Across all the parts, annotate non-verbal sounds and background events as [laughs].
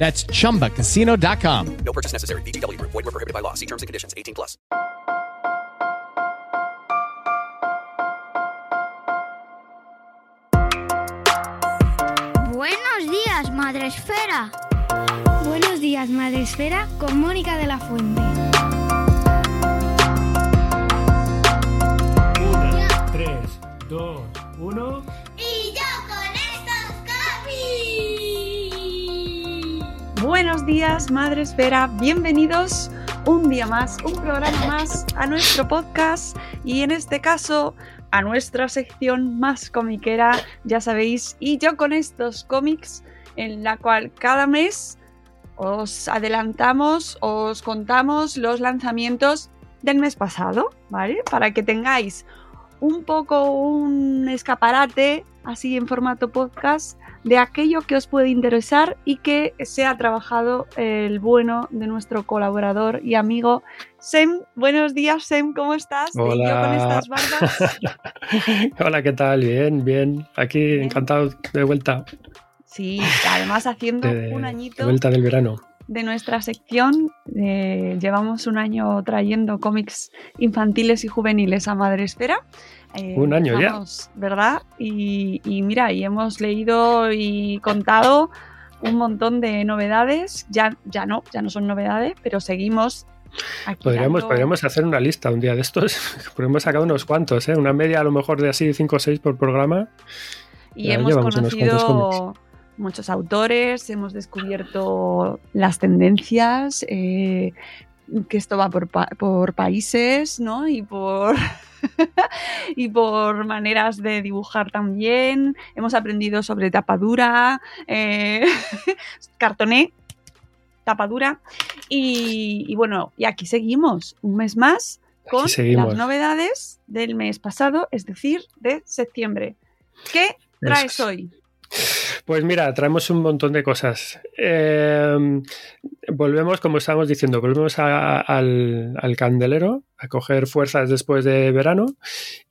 That's chumbacasino.com. No purchase necessary. VGW Group. Void were prohibited by law. See terms and conditions. 18 plus. Buenos días, Madre Esfera. Buenos días, Madre Esfera, con Mónica de la Fuente. Una, tres, dos, uno. Buenos días, Madre Esfera. Bienvenidos un día más, un programa más a nuestro podcast y en este caso a nuestra sección más comiquera, ya sabéis, y yo con estos cómics en la cual cada mes os adelantamos, os contamos los lanzamientos del mes pasado, ¿vale? Para que tengáis un poco un escaparate así en formato podcast de aquello que os puede interesar y que se ha trabajado el bueno de nuestro colaborador y amigo Sem. Buenos días, Sem, ¿cómo estás? De Hola. Yo con estas. [laughs] Hola, ¿qué tal? Bien, bien. Aquí Bien. encantado de vuelta. Sí, además haciendo De, un de añito vuelta del verano. de nuestra sección. eh, llevamos un año trayendo cómics infantiles y juveniles a Madre Esfera. Eh, Un año ya. empezamos, ¿Verdad? Y, y mira, y hemos leído y contado un montón de novedades. Ya, ya no, ya no son novedades, pero seguimos. Aquí Podríamos, dando- podríamos hacer una lista un día de estos. [laughs] Podríamos sacar unos cuantos, ¿eh? Una media a lo mejor de así 5 o 6 por programa. Y Ya hemos conocido muchos autores, hemos descubierto las tendencias, eh, que esto va por, pa- por países, ¿no? Y por, [laughs] y por maneras de dibujar también. Hemos aprendido sobre tapadura, eh, [laughs] cartoné, tapadura. Y, y bueno, y aquí seguimos, un mes más con las novedades del mes pasado, es decir, de septiembre. ¿Qué traes es. hoy? Pues mira, traemos un montón de cosas. Eh, volvemos, como estábamos diciendo, volvemos al, candelero a coger fuerzas después de verano.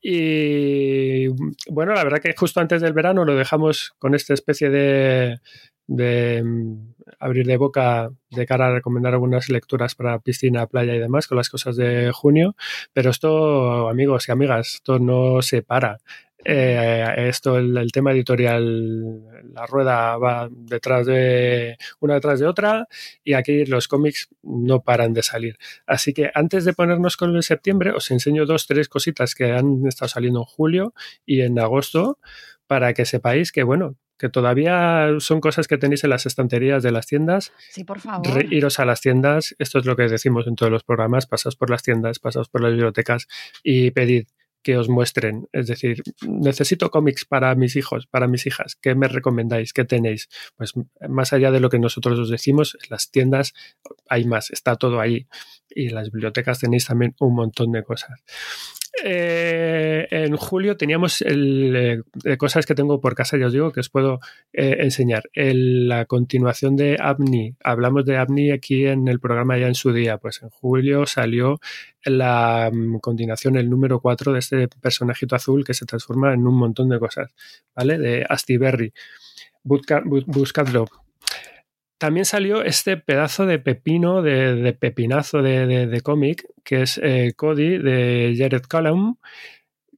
Y bueno, la verdad que justo antes del verano lo dejamos con esta especie de, de mm, abrir de boca de cara a recomendar algunas lecturas para piscina, playa y demás con las cosas de junio. Pero esto, amigos y amigas, esto no se para. Eh, esto, el, el tema editorial, la rueda va detrás de una detrás de otra y aquí los cómics no paran de salir. Así que antes de ponernos con el septiembre, os enseño dos, tres cositas que han estado saliendo en julio y en agosto para que sepáis que, bueno, que todavía son cosas que tenéis en las estanterías de las tiendas. Sí, por favor. Re- iros a las tiendas, esto es lo que decimos en todos los programas, pasaos por las tiendas, pasaos por las bibliotecas y pedid que os muestren. Es decir, necesito cómics para mis hijos, para mis hijas. ¿Qué me recomendáis? ¿Qué tenéis? Pues más allá de lo que nosotros os decimos, en las tiendas hay más, está todo ahí. Y en las bibliotecas tenéis también un montón de cosas. Eh, en julio teníamos eh, cosas que tengo por casa, ya os digo, que os puedo eh, enseñar. La continuación de Abni. Hablamos de Abni aquí en el programa ya en su día. Pues en julio salió la mm, continuación, el número 4 de este personajito azul que se transforma en un montón de cosas, ¿vale? De Astiberri. Busca- bu- buscadlo. También salió este pedazo de pepino, de, pepinazo de cómic, que es eh, Cody de Jared Callum,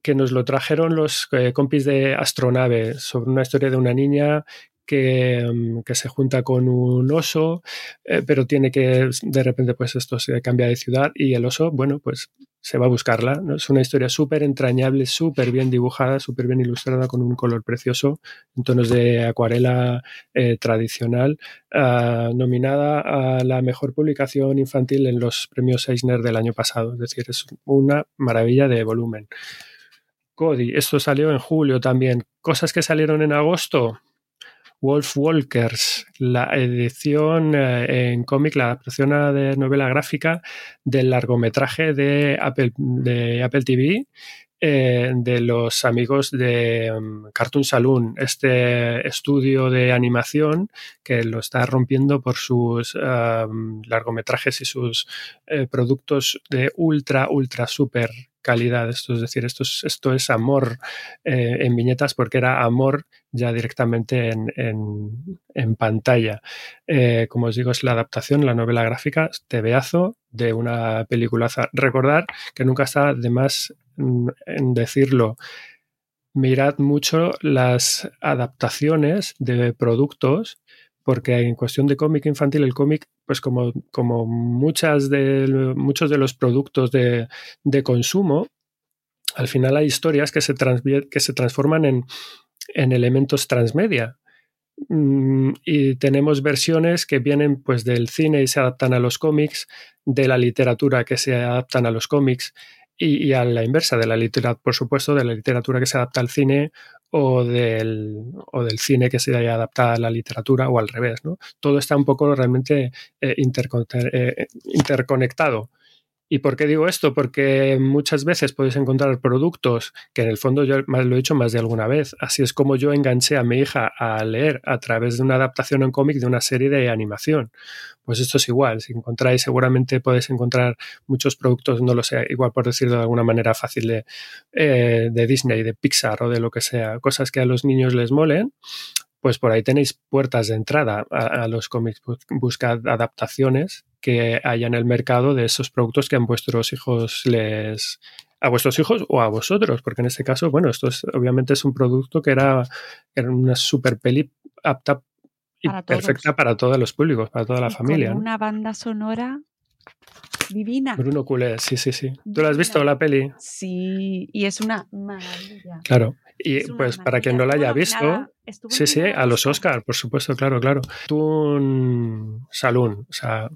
que nos lo trajeron los eh, compis de Astronave. Sobre una historia de una niña que, mm, que se junta con un oso, eh, pero tiene que, de repente, pues esto se cambia de ciudad y el oso, bueno, pues se va a buscarla. ¿no? Es una historia súper entrañable, súper bien dibujada, súper bien ilustrada, con un color precioso, en tonos de acuarela eh, tradicional, ah, nominada a la mejor publicación infantil en los premios Eisner del año pasado. Es decir, es una maravilla de volumen. Cody, esto salió en julio también. Cosas que salieron en agosto. Wolf Walkers, la edición eh, en cómic, la adaptación de novela gráfica del largometraje de Apple, de Apple TV eh, de los amigos de um, Cartoon Saloon, este estudio de animación que lo está rompiendo por sus um, largometrajes y sus eh, productos de ultra, ultra, super calidad. Esto es decir, esto es, esto es amor eh, en viñetas porque era amor ya directamente en, en, pantalla. Eh, como os digo, es la adaptación, la novela gráfica, tebeazo de una peliculaza. Recordar que nunca está de más mm, en decirlo. Mirad mucho las adaptaciones de productos porque en cuestión de cómic infantil, el cómic, pues como, como muchas de, muchos de los productos de, de consumo, al final hay historias que se, que se transforman en, en elementos transmedia. Mm, y tenemos versiones que vienen pues del cine y se adaptan a los cómics, de la literatura que se adaptan a los cómics y, a la inversa de la literatura, por supuesto, de la literatura que se adapta al cine o del, o del cine que se adapta a la literatura o al revés. ¿no? Todo está un poco realmente eh, eh, interconectado. ¿Y por qué digo esto? Porque muchas veces podéis encontrar productos que en el fondo yo lo he dicho más de alguna vez. Así es como yo enganché a mi hija a leer a través de una adaptación en cómic de una serie de animación. Pues esto es igual. Si encontráis, seguramente podéis encontrar muchos productos, no lo sé, igual por decirlo de alguna manera fácil, de, eh, de Disney, de Pixar o de lo que sea. Cosas que a los niños les molen pues por ahí tenéis puertas de entrada a, los cómics. Buscad adaptaciones que haya en el mercado de esos productos que a vuestros hijos les a vuestros hijos o a vosotros, porque en este caso, bueno, esto es obviamente es un producto que era, era una super peli apta y perfecta para todos los públicos, para toda la familia. Una banda sonora divina. Bruno Culé, sí, sí, sí. ¿Tú la has visto la peli? Sí, y es una maravilla. Claro. Y pues para quien no la haya visto, sí, sí, a los Oscars, por supuesto, claro, claro. Tú un salón, o sea,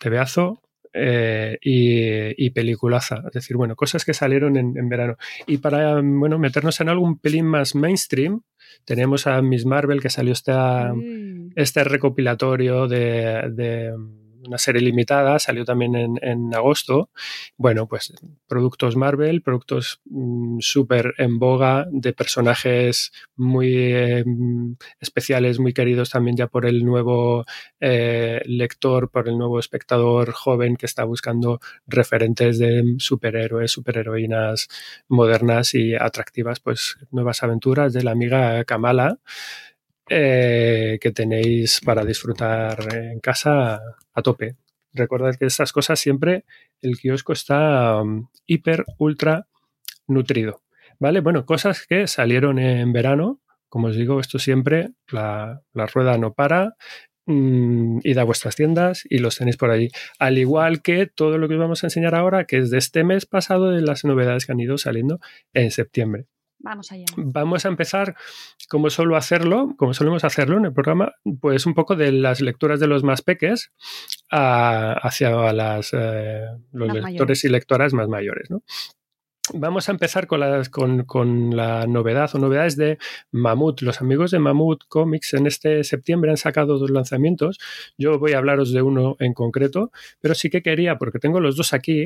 tebeazo eh, y, y, peliculaza. Es decir, bueno, cosas que salieron en, verano. Y para, bueno, meternos en algún pelín más mainstream, tenemos a Miss Marvel que salió este recopilatorio de una serie limitada, salió también en, agosto. Bueno, pues productos Marvel, productos mm, súper en boga, de personajes muy eh, especiales, muy queridos también ya por el nuevo eh, lector, por el nuevo espectador joven que está buscando referentes de superhéroes, superheroínas modernas y atractivas, pues nuevas aventuras de la amiga Kamala. Eh, que tenéis para disfrutar en casa a tope. Recordad que estas cosas siempre el kiosco está um, hiper, ultra nutrido. ¿Vale? Bueno, cosas que salieron en verano. Como os digo, esto siempre, la, rueda no para. Mm, id a vuestras tiendas y los tenéis por allí. Al igual que todo lo que os vamos a enseñar ahora, que es de este mes pasado de las novedades que han ido saliendo en septiembre. Vamos allá. Vamos a empezar, como suelo hacerlo, como solemos hacerlo en el programa, pues un poco de las lecturas de los más peques hacia las, eh, los lectores y lectoras más mayores. ¿no? Vamos a empezar con, las, con, con, la novedad o novedades de Mamut. Los amigos de Mamut Comics en este septiembre han sacado dos lanzamientos. Yo voy a hablaros de uno en concreto, pero sí que quería, porque tengo los dos aquí,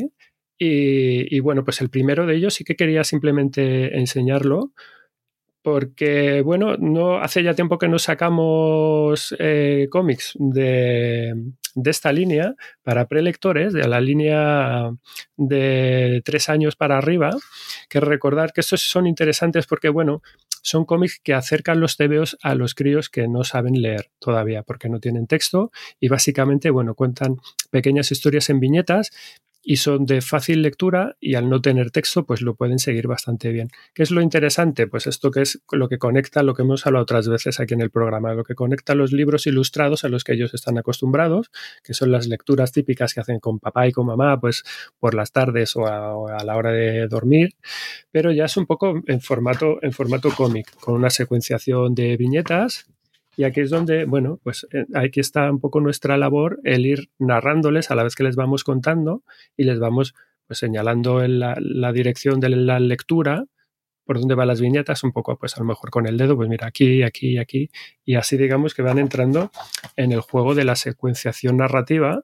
y, bueno, pues el primero de ellos sí que quería simplemente enseñarlo, porque bueno, no hace ya tiempo que no sacamos eh, cómics de, de, esta línea para prelectores, de la línea de tres años para arriba, que recordar que estos son interesantes porque bueno, son cómics que acercan los tebeos a los críos que no saben leer todavía porque no tienen texto y básicamente, bueno, cuentan pequeñas historias en viñetas y son de fácil lectura y al no tener texto pues lo pueden seguir bastante bien. ¿Qué es lo interesante? Pues esto que es lo que conecta lo que hemos hablado otras veces aquí en el programa, lo que conecta los libros ilustrados a los que ellos están acostumbrados, que son las lecturas típicas que hacen con papá y con mamá pues por las tardes o a, a la hora de dormir, pero ya es un poco en formato, en formato cómic, con una secuenciación de viñetas y aquí es donde, bueno, pues eh, aquí está un poco nuestra labor, el ir narrándoles a la vez que les vamos contando y les vamos pues, señalando la, la, dirección de la lectura, por dónde van las viñetas, un poco, pues a lo mejor con el dedo, pues mira, aquí, aquí, aquí, y así digamos que van entrando en el juego de la secuenciación narrativa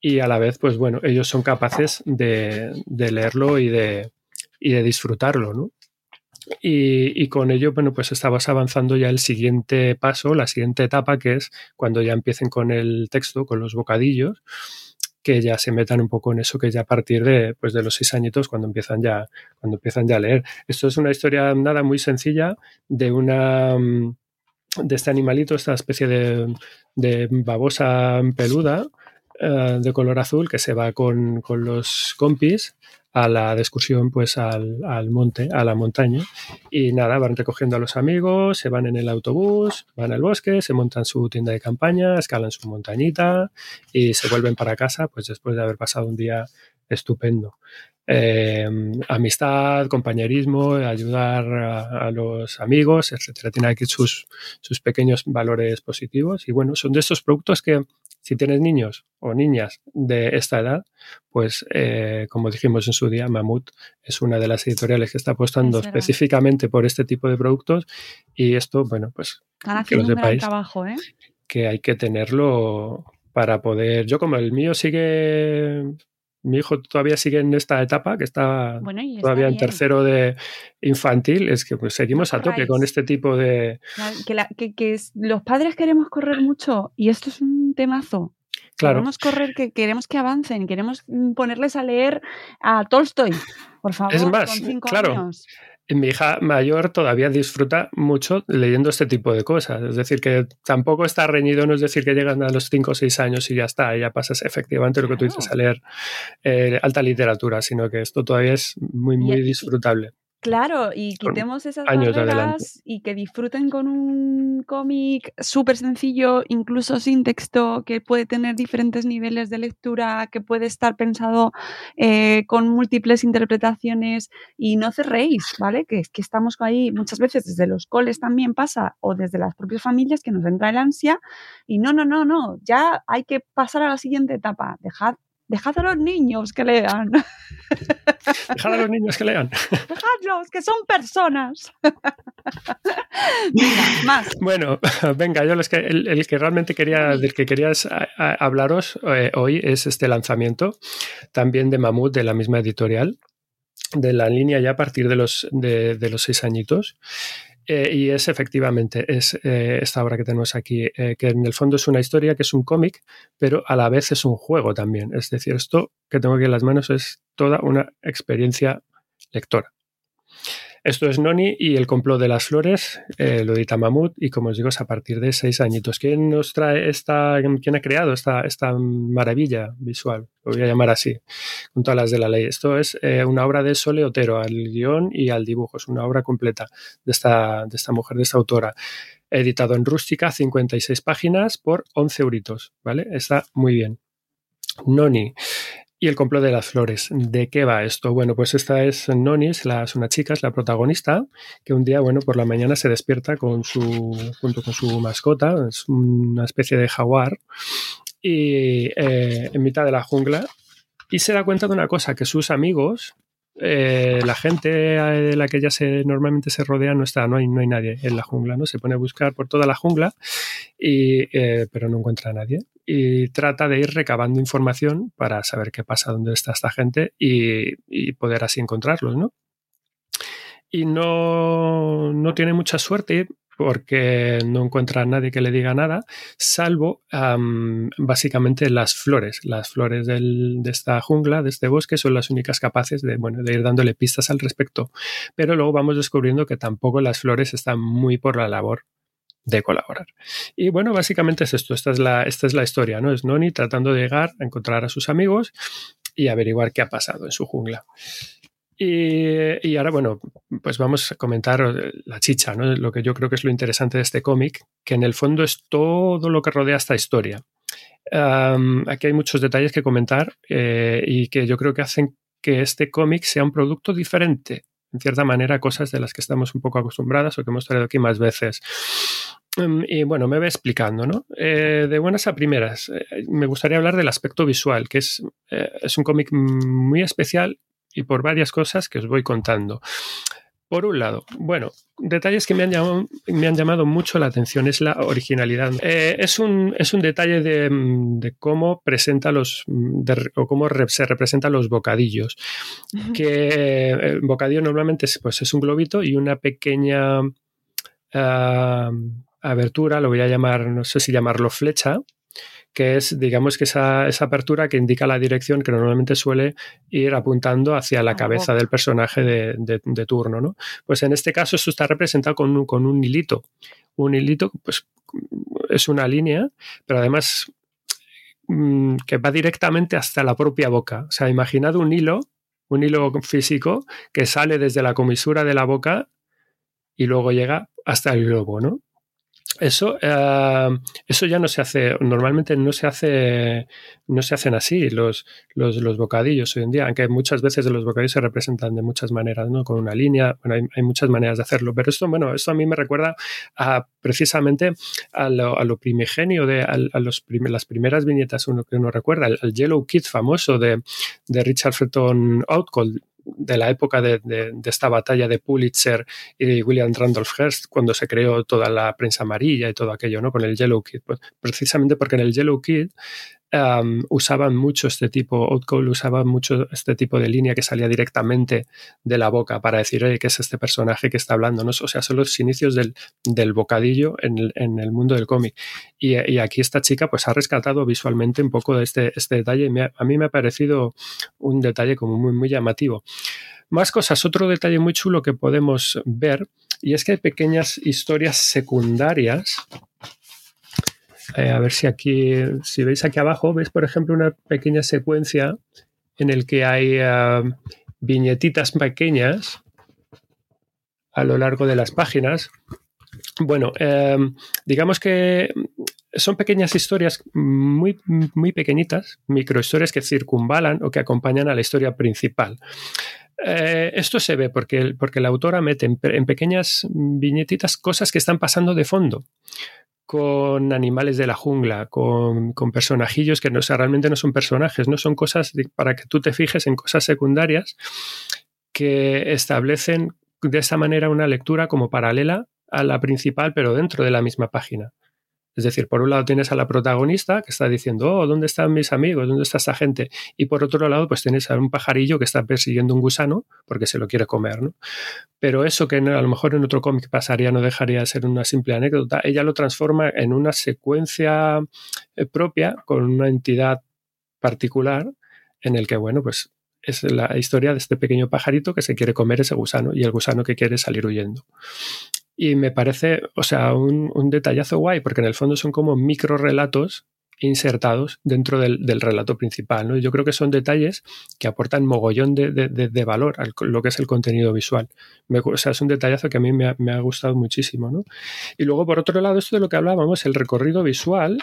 y a la vez, pues bueno, ellos son capaces de, de leerlo y de, y de disfrutarlo, ¿no? Y, con ello, bueno, pues estabas avanzando ya el siguiente paso, la siguiente etapa, que es cuando ya empiecen con el texto, con los bocadillos, que ya se metan un poco en eso, que ya a partir de, pues de los seis añitos, cuando empiezan ya, cuando empiezan ya a leer. Esto es una historia nada muy sencilla de una de este animalito, esta especie de, de babosa peluda uh, de color azul que se va con, con los compis a la excursión pues al, al, monte, a la montaña. Y nada, van recogiendo a los amigos, se van en el autobús, van al bosque, se montan su tienda de campaña, escalan su montañita y se vuelven para casa pues después de haber pasado un día estupendo. Eh, amistad, compañerismo, ayudar a, a, los amigos, etcétera. Tiene aquí sus, sus pequeños valores positivos y bueno, son de estos productos que si tienes niños o niñas de esta edad, pues eh, como dijimos en su día, Mamut es una de las editoriales que está apostando específicamente por este tipo de productos y esto, bueno, pues que lo sepáis, trabajo, ¿eh? que hay que tenerlo para poder. Yo como el mío sigue mi hijo todavía sigue en esta etapa, que está bueno, todavía en tercero de infantil, es que pues seguimos a tope con este tipo de... Que, la, que, que los padres queremos correr mucho y esto es un temazo. Claro. Queremos correr, que queremos que avancen, queremos ponerles a leer a Tolstoy, por favor. Es más, con cinco claro. Años. Mi hija mayor todavía disfruta mucho leyendo este tipo de cosas. Es decir, que tampoco está reñido, no es decir que llegan a los 5 o 6 años y ya está, ya pasas efectivamente lo que tú dices a leer eh, alta literatura, sino que esto todavía es muy, muy y, disfrutable. Claro, y quitemos esas años barreras y que disfruten con un cómic súper sencillo, incluso sin texto, que puede tener diferentes niveles de lectura, que puede estar pensado eh, con múltiples interpretaciones y no cerréis, ¿vale? Que, que estamos ahí muchas veces desde los coles también pasa o desde las propias familias que nos entra el ansia y no, no, no, no, ya hay que pasar a la siguiente etapa, dejad Dejad a los niños que lean. Dejad a los niños que lean. Dejadlos, que son personas. venga, más. Bueno, venga, yo los que, el, el, que realmente quería, del que quería hablaros eh, hoy es este lanzamiento, también de Mamut, de la misma editorial, de la línea ya a partir de los, de, de los seis añitos. Eh, y es efectivamente es eh, esta obra que tenemos aquí, eh, que en el fondo es una historia que es un cómic, pero a la vez es un juego también. Es decir, esto que tengo aquí en las manos es toda una experiencia lectora. Esto es Noni y el complot de las flores, eh, lo edita Mamut y como os digo es a partir de seis añitos. ¿Quién nos trae esta, quién ha creado esta, esta maravilla visual? Lo voy a llamar así, con todas las de la ley. Esto es eh, una obra de Sole Otero, al guion y al dibujo. Es una obra completa de esta, de esta mujer, de esta autora. Editado en rústica, 56 páginas por 11 euritos, ¿vale? Está muy bien. Noni. Y el complot de las flores. ¿De qué va esto? Bueno, pues esta es Nonis, la, es una chica, es la protagonista, que un día, bueno, por la mañana se despierta con su, junto con su mascota, es una especie de jaguar, y eh, en mitad de la jungla, y se da cuenta de una cosa, que sus amigos, eh, la gente de la que ella se, normalmente se rodea no está, no hay, no hay nadie en la jungla, ¿no? Se pone a buscar por toda la jungla, y, eh, pero no encuentra a nadie. Y trata de ir recabando información para saber qué pasa, dónde está esta gente y, y poder así encontrarlos, ¿no? Y no, no tiene mucha suerte porque no encuentra a nadie que le diga nada, salvo básicamente las flores. Las flores del, de esta jungla, de este bosque, son las únicas capaces de, bueno, de ir dándole pistas al respecto. Pero luego vamos descubriendo que tampoco las flores están muy por la labor de colaborar. Y bueno, básicamente es esto, esta es la, esta es la historia, ¿no? Es Noni tratando de llegar a encontrar a sus amigos y averiguar qué ha pasado en su jungla. Y, ahora, bueno, pues vamos a comentar la chicha, ¿no? lo que yo creo que es lo interesante de este cómic, que en el fondo es todo lo que rodea esta historia. Aquí hay muchos detalles que comentar eh, y que yo creo que hacen que este cómic sea un producto diferente, en cierta manera, cosas de las que estamos un poco acostumbradas o que hemos traído aquí más veces. Y bueno, me voy explicando, ¿no? Eh, de buenas a primeras, eh, me gustaría hablar del aspecto visual, que es, eh, es un cómic muy especial y por varias cosas que os voy contando. Por un lado, bueno, detalles que me han llamado, me han llamado mucho la atención es la originalidad. Eh, es, un, es, un, detalle de, de cómo presenta los de, o cómo re, se representan los bocadillos. Uh -huh. Que el bocadillo normalmente es, pues, es un globito y una pequeña uh, abertura, lo voy a llamar, no sé si llamarlo flecha, que es, digamos, que esa, esa, apertura que indica la dirección que normalmente suele ir apuntando hacia la cabeza del personaje de, de, de turno, ¿no? Pues en este caso esto está representado con un, con un hilito. Un hilito, pues es una línea, pero además mmm, que va directamente hasta la propia boca. O sea, imaginad un hilo, un hilo físico que sale desde la comisura de la boca y luego llega hasta el globo, ¿no? Eso, uh, eso ya no se hace, normalmente no se hace, no se hacen así los, los, los, bocadillos hoy en día, aunque muchas veces los bocadillos se representan de muchas maneras, ¿no? Con una línea, bueno, hay, hay muchas maneras de hacerlo, pero esto, bueno, esto a mí me recuerda precisamente a lo, a lo primigenio de a, los las primeras viñetas uno que uno recuerda, el, el Yellow Kid famoso de, de Richard Felton Outcall, de la época de, de, esta batalla de Pulitzer y William Randolph Hearst, cuando se creó toda la prensa amarilla y todo aquello, ¿no? Con el Yellow Kid. Pues precisamente porque en el Yellow Kid usaban mucho este tipo, Outcall usaba mucho este tipo de línea que salía directamente de la boca para decir, oye, ¿qué es este personaje que está hablando? ¿no? O sea, son los inicios del, del bocadillo en el, en el, mundo del cómic. Y, aquí esta chica pues ha rescatado visualmente un poco de este, este detalle y a mí me ha parecido un detalle como muy, muy llamativo. Más cosas, otro detalle muy chulo que podemos ver y es que hay pequeñas historias secundarias eh, a ver si aquí, si veis aquí abajo, veis por ejemplo una pequeña secuencia en el que hay viñetitas pequeñas a lo largo de las páginas. Bueno, eh, digamos que son pequeñas historias muy, muy pequeñitas, microhistorias que circunvalan o que acompañan a la historia principal. Eh, esto se ve porque, porque la autora mete en, pequeñas viñetitas cosas que están pasando de fondo con animales de la jungla, con, con personajillos que no, sea, realmente no son personajes, no son cosas para que tú te fijes en cosas secundarias que establecen de esta manera una lectura como paralela a la principal, pero dentro de la misma página. Es decir, por un lado tienes a la protagonista que está diciendo, oh, ¿dónde están mis amigos? ¿Dónde está esta gente? Y por otro lado, pues tienes a un pajarillo que está persiguiendo un gusano porque se lo quiere comer, ¿no? Pero eso que a lo mejor en otro cómic pasaría no dejaría de ser una simple anécdota, ella lo transforma en una secuencia eh, propia con una entidad particular en el que, bueno, pues es la historia de este pequeño pajarito que se quiere comer ese gusano y el gusano que quiere salir huyendo. Y me parece, o sea, un, un, detallazo guay, porque en el fondo son como micro relatos insertados dentro del, del relato principal. ¿no? Yo creo que son detalles que aportan mogollón de, de, de, valor a lo que es el contenido visual. O sea, es un detallazo que a mí me ha, me ha, gustado muchísimo. ¿no? Y luego, por otro lado, esto de lo que hablábamos, el recorrido visual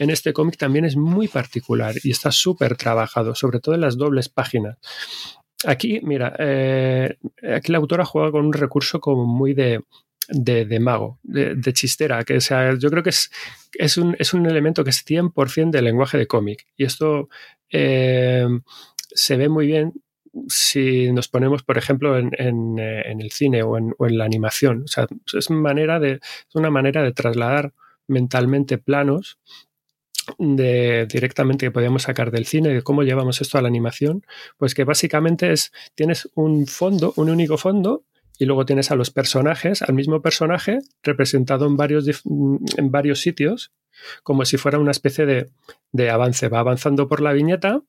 en este cómic también es muy particular y está súper trabajado, sobre todo en las dobles páginas. Aquí, mira, eh, aquí la autora juega con un recurso como muy de, de, de mago, de, chistera, que sea, yo creo que es, es, un, es un elemento que es 100% del lenguaje de cómic. Y esto eh, se ve muy bien si nos ponemos, por ejemplo, en, en, en el cine o en, la animación. O sea, es, manera de, una manera de trasladar mentalmente planos de directamente que podíamos sacar del cine, de cómo llevamos esto a la animación, pues que básicamente es, tienes un fondo, un único fondo, y luego tienes a los personajes, al mismo personaje, representado en varios, en varios sitios, como si fuera una especie de, de avance. Va avanzando por la viñeta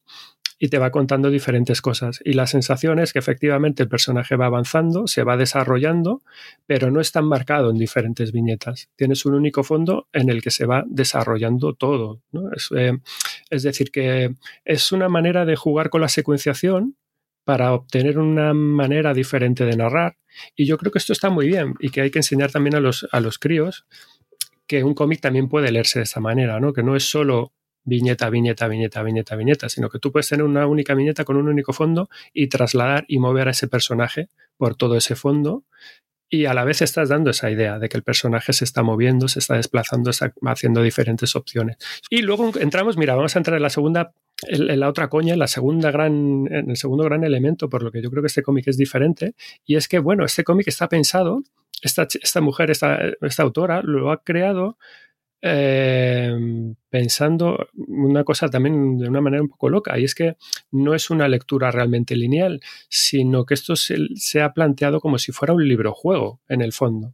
y te va contando diferentes cosas. Y la sensación es que efectivamente el personaje va avanzando, se va desarrollando, pero no está marcado en diferentes viñetas. Tienes un único fondo en el que se va desarrollando todo. Es, eh, es decir, que es una manera de jugar con la secuenciación para obtener una manera diferente de narrar. Y yo creo que esto está muy bien y que hay que enseñar también a los, a los críos que un cómic también puede leerse de esta manera, ¿no? Que no es solo viñeta, viñeta, viñeta, viñeta, viñeta, sino que tú puedes tener una única viñeta con un único fondo y trasladar y mover a ese personaje por todo ese fondo y a la vez estás dando esa idea de que el personaje se está moviendo, se está desplazando, está haciendo diferentes opciones. Y luego entramos, mira, vamos a entrar en la segunda, la otra coña, la segunda gran, el segundo gran elemento, por lo que yo creo que este cómic es diferente, y es que, bueno, este cómic está pensado, esta, esta mujer, esta, esta autora, lo ha creado eh, pensando una cosa también de una manera un poco loca, y es que no es una lectura realmente lineal, sino que esto se, se ha planteado como si fuera un libro juego en el fondo.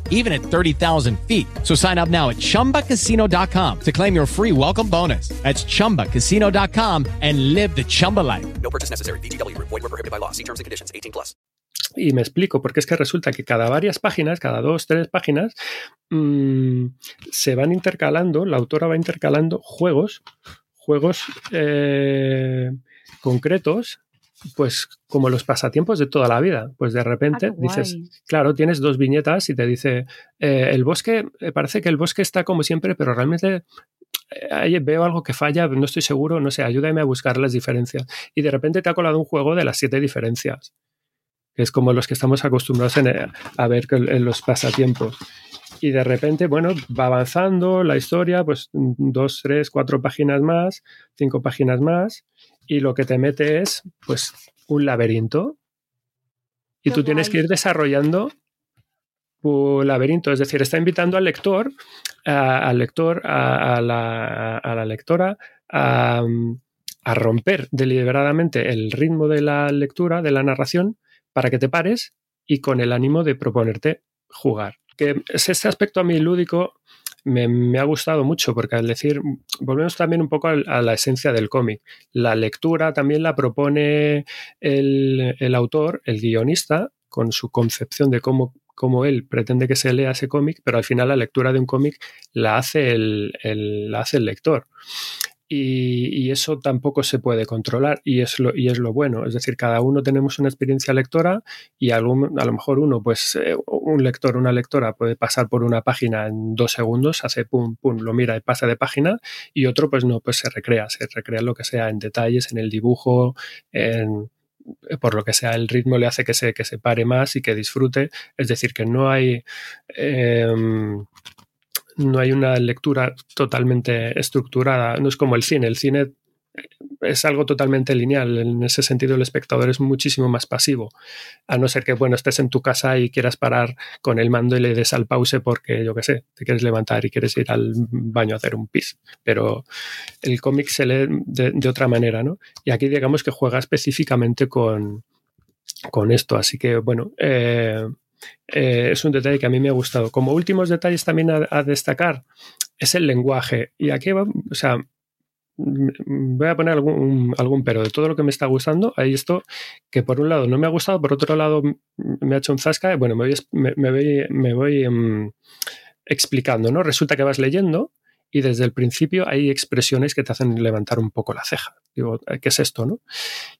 even at 30,000 feet. So sign up now at chumbacasino.com to claim your free welcome bonus. That's chumbacasino.com and live the Chumba life. No purchase necessary. Group. Void were prohibited by law. See terms and conditions. 18 plus. Y me explico, porque es que resulta que cada varias páginas, cada dos, tres páginas, mmm, se van intercalando, la autora va intercalando juegos, juegos eh, concretos pues como los pasatiempos de toda la vida. Pues de repente Ah, dices, claro, tienes dos viñetas y te dice, eh, el bosque, eh, parece que el bosque está como siempre, pero realmente eh, veo algo que falla, no estoy seguro, no sé, ayúdame a buscar las diferencias. Y de repente te ha colado un juego de las siete diferencias, que es como los que estamos acostumbrados en, a ver en los pasatiempos. Y de repente, bueno, va avanzando la historia, pues dos, tres, cuatro páginas más, cinco páginas más, y lo que te mete es, pues, un laberinto. Y Qué tú tienes que ir desarrollando tu laberinto. Es decir, está invitando al lector, a- al lector, a, a la, a la lectora, a, romper deliberadamente el ritmo de la lectura, de la narración, para que te pares y con el ánimo de proponerte jugar. Que es este aspecto a mí lúdico me, ha gustado mucho porque al decir, volvemos también un poco a, la esencia del cómic. La lectura también la propone el, el autor, el guionista, con su concepción de cómo, cómo él pretende que se lea ese cómic, pero al final la lectura de un cómic la el, el- la hace el lector. Y, eso tampoco se puede controlar y es, lo, y es lo bueno. Es decir, cada uno tenemos una experiencia lectora y algún- a lo mejor uno, pues eh, un lector, una lectora puede pasar por una página en dos segundos, hace pum, pum, lo mira y pasa de página y otro pues no, pues se recrea, se recrea lo que sea, en detalles, en el dibujo, en, por lo que sea, el ritmo le hace que se, que se pare más y que disfrute. Es decir, que no hay... em, no hay una lectura totalmente estructurada, no es como el cine, el cine es algo totalmente lineal, en ese sentido el espectador es muchísimo más pasivo, a no ser que bueno, estés en tu casa y quieras parar con el mando y le des al pause porque yo qué sé, te quieres levantar y quieres ir al baño a hacer un pis, pero el cómic se lee de, de otra manera, ¿no? Y aquí digamos que juega específicamente con, con esto, así que bueno, eh, eh, es un detalle que a mí me ha gustado. Como últimos detalles también a, a destacar es el lenguaje. Y aquí va, o sea, mm, voy a poner algún, algún pero de todo lo que me está gustando. Hay esto que por un lado no me ha gustado, por otro lado me ha hecho un zasca. Bueno, me voy, me, voy, mm, explicando, ¿no? Resulta que vas leyendo y desde el principio hay expresiones que te hacen levantar un poco la ceja. Digo, ¿qué es esto, no?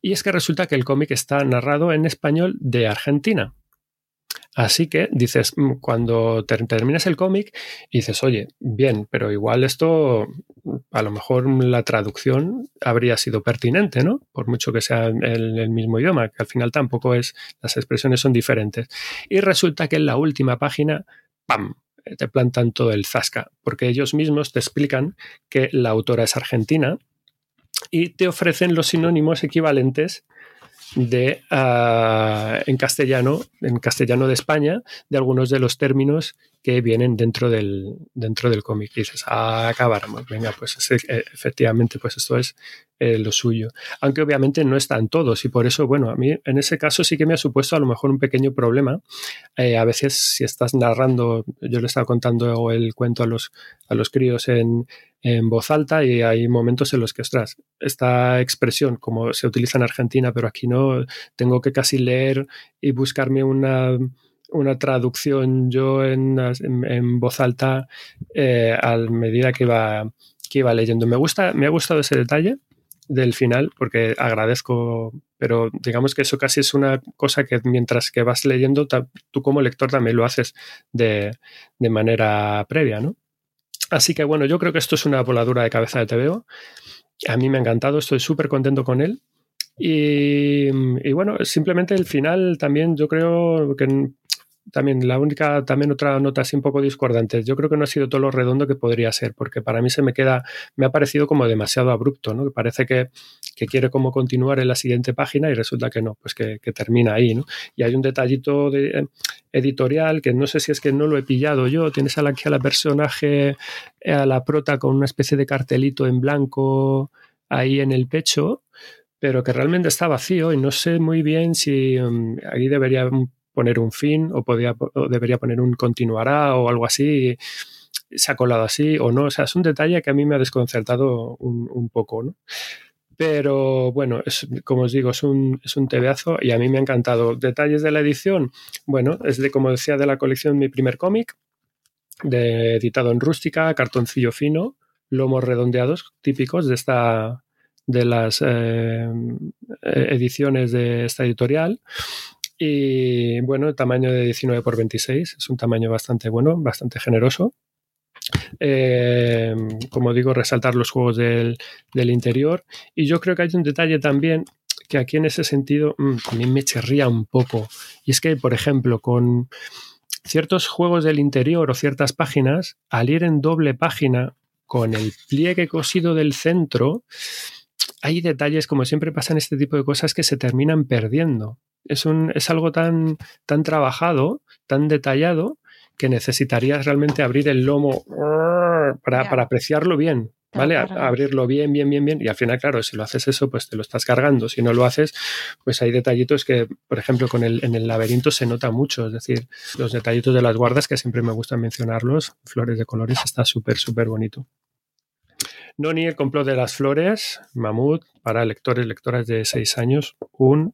Y es que resulta que el cómic está narrado en español de Argentina. Así que dices, mm, cuando ter- terminas el cómic, dices, oye, bien, pero igual esto, a lo mejor la traducción habría sido pertinente, ¿no? Por mucho que sea el, el mismo idioma, que al final tampoco es, las expresiones son diferentes. Y resulta que en la última página, ¡pam! te plantan todo el zasca, porque ellos mismos te explican que la autora es argentina y te ofrecen los sinónimos equivalentes de uh, en castellano, en castellano de España, de algunos de los términos que vienen dentro del, dentro del cómic. Dices, ah, venga, pues eh, efectivamente, pues esto es eh, lo suyo. Aunque obviamente no están todos y por eso, bueno, a mí en ese caso sí que me ha supuesto a lo mejor un pequeño problema. Eh, a veces si estás narrando, yo le estaba contando el cuento a los, a los críos en, en voz alta y hay momentos en los que, ostras, esta expresión, como se utiliza en Argentina, pero aquí no, tengo que casi leer y buscarme una una traducción yo en, en, voz alta eh, a medida que iba, que iba leyendo. Me, gusta, me ha gustado ese detalle del final porque agradezco, pero digamos que eso casi es una cosa que mientras que vas leyendo, tú como lector también lo haces de, de manera previa, ¿no? Así que bueno, yo creo que esto es una voladura de cabeza de TVO. A mí me ha encantado, estoy súper contento con él. Y, y, bueno, simplemente el final también yo creo que también la única, también otra nota así un poco discordante. Yo creo que no ha sido todo lo redondo que podría ser, porque para mí se me queda, me ha parecido como demasiado abrupto, ¿no? Que parece que, que quiere como continuar en la siguiente página y resulta que no, pues que, termina ahí, ¿no? Y hay un detallito de, eh, editorial que no sé si es que no lo he pillado yo. Tienes a la, a la personaje, eh, a la prota con una especie de cartelito en blanco ahí en el pecho pero que realmente está vacío y no sé muy bien si um, ahí debería poner un fin o, podía, debería poner un continuará o algo así. Se ha colado así o no. O sea, es un detalle que a mí me ha desconcertado un, poco, ¿no? Pero bueno, es, como os digo, es un, es un tebeazo y a mí me ha encantado. Detalles de la edición, bueno, es de, como decía, de la colección Mi Primer Cómic, editado en rústica, cartoncillo fino, lomos redondeados típicos de esta de las eh, ediciones de esta editorial y bueno, tamaño de 19 por 26 es un tamaño bastante bueno, bastante generoso. Eh, como digo, resaltar los juegos del, interior. Y yo creo que hay un detalle también que aquí en ese sentido mm, también me chirría un poco. Y es que, por ejemplo, con ciertos juegos del interior o ciertas páginas, al ir en doble página con el pliegue cosido del centro, hay detalles, como siempre pasa en este tipo de cosas, que se terminan perdiendo es, un, es algo tan, tan trabajado, tan detallado, que necesitarías realmente abrir el lomo para, para apreciarlo bien. ¿Vale? Abrirlo bien, bien, bien, bien. Y al final, claro, si lo haces eso, pues te lo estás cargando. Si no lo haces, pues hay detallitos que, por ejemplo, con el, en el laberinto se nota mucho. Es decir, los detallitos de las guardas, que siempre me gusta mencionarlos, flores de colores, está súper, súper bonito. Noni, el complot de las flores, Mamut, para lectores, lectoras de 6 años, un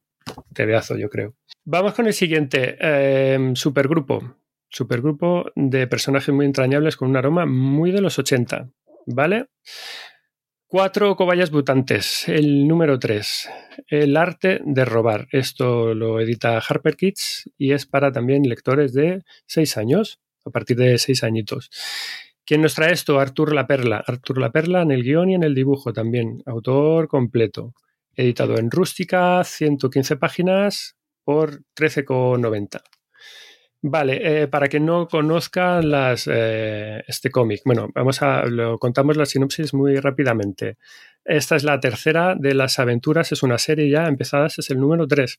tebeazo, yo creo. Vamos con el siguiente, em, supergrupo. Supergrupo de personajes muy entrañables con un aroma muy de los 80, ¿vale? Cuatro cobayas mutantes. El número 3. El arte de robar. Esto lo edita Harper Kids y es para también lectores de 6 años, a partir de 6 añitos. ¿Quién nos trae esto? Artur La Perla. Artur La Perla en el guion y en el dibujo también. Autor completo editado en rústica, 115 páginas por 13,90. Vale, eh, para quien no conozca las, eh, este cómic, bueno, vamos a lo contamos la sinopsis muy rápidamente. Esta es la tercera de las aventuras, es una serie ya empezada, es el número 3.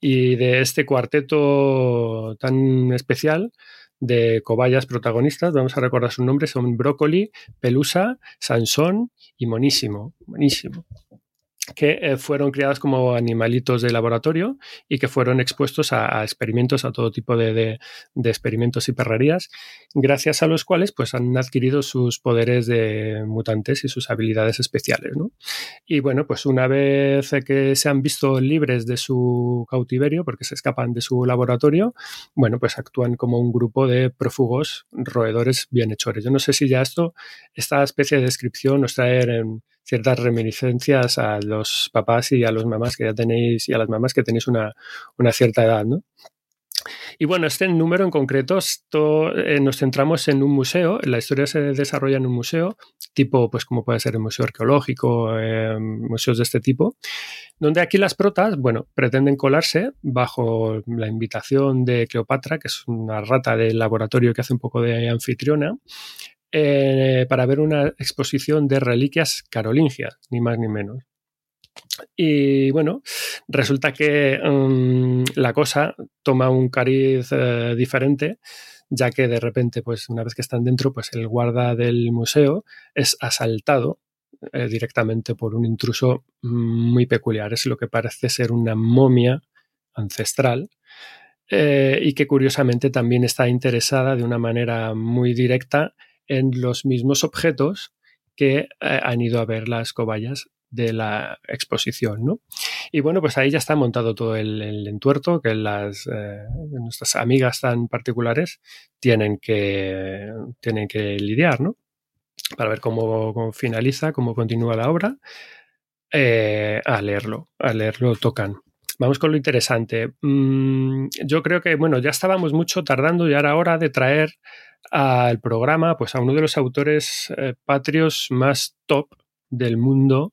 Y de este cuarteto tan especial de cobayas protagonistas, vamos a recordar su nombre, son Brócoli, Pelusa, Sansón y Monísimo. Monísimo que eh, fueron criadas como animalitos de laboratorio y que fueron expuestos a, experimentos, a todo tipo de, experimentos y perrerías, gracias a los cuales pues, han adquirido sus poderes de mutantes y sus habilidades especiales. Y bueno, pues una vez que se han visto libres de su cautiverio, porque se escapan de su laboratorio, bueno, pues actúan como un grupo de prófugos roedores bienhechores. Yo no sé si ya esto, esta especie de descripción nos trae en ciertas reminiscencias a los papás y a los mamás que ya tenéis y a las mamás que tenéis una, cierta edad, ¿no? Y bueno, este número en concreto eh, nos centramos en un museo, la historia se desarrolla en un museo, tipo, pues como puede ser el museo arqueológico, eh, museos de este tipo, donde aquí las protas, bueno, pretenden colarse bajo la invitación de Cleopatra, que es una rata del laboratorio que hace un poco de anfitriona, eh, para ver una exposición de reliquias carolingias, ni más ni menos. Y bueno, resulta que um, la cosa toma un cariz uh, diferente, ya que de repente, pues una vez que están dentro, pues el guarda del museo es asaltado eh, directamente por un intruso muy peculiar. Es lo que parece ser una momia ancestral eh, y que curiosamente también está interesada de una manera muy directa en los mismos objetos que eh, han ido a ver las cobayas de la exposición, ¿no? Y bueno, pues ahí ya está montado todo el, entuerto que las eh, nuestras amigas tan particulares tienen que tienen que lidiar, ¿no? Para ver cómo, finaliza, cómo continúa la obra. Eh, a leerlo, a leerlo tocan. Vamos con lo interesante. Mm, yo creo que, bueno, ya estábamos mucho tardando y ahora hora de traer al programa pues, a uno de los autores eh, patrios más top del mundo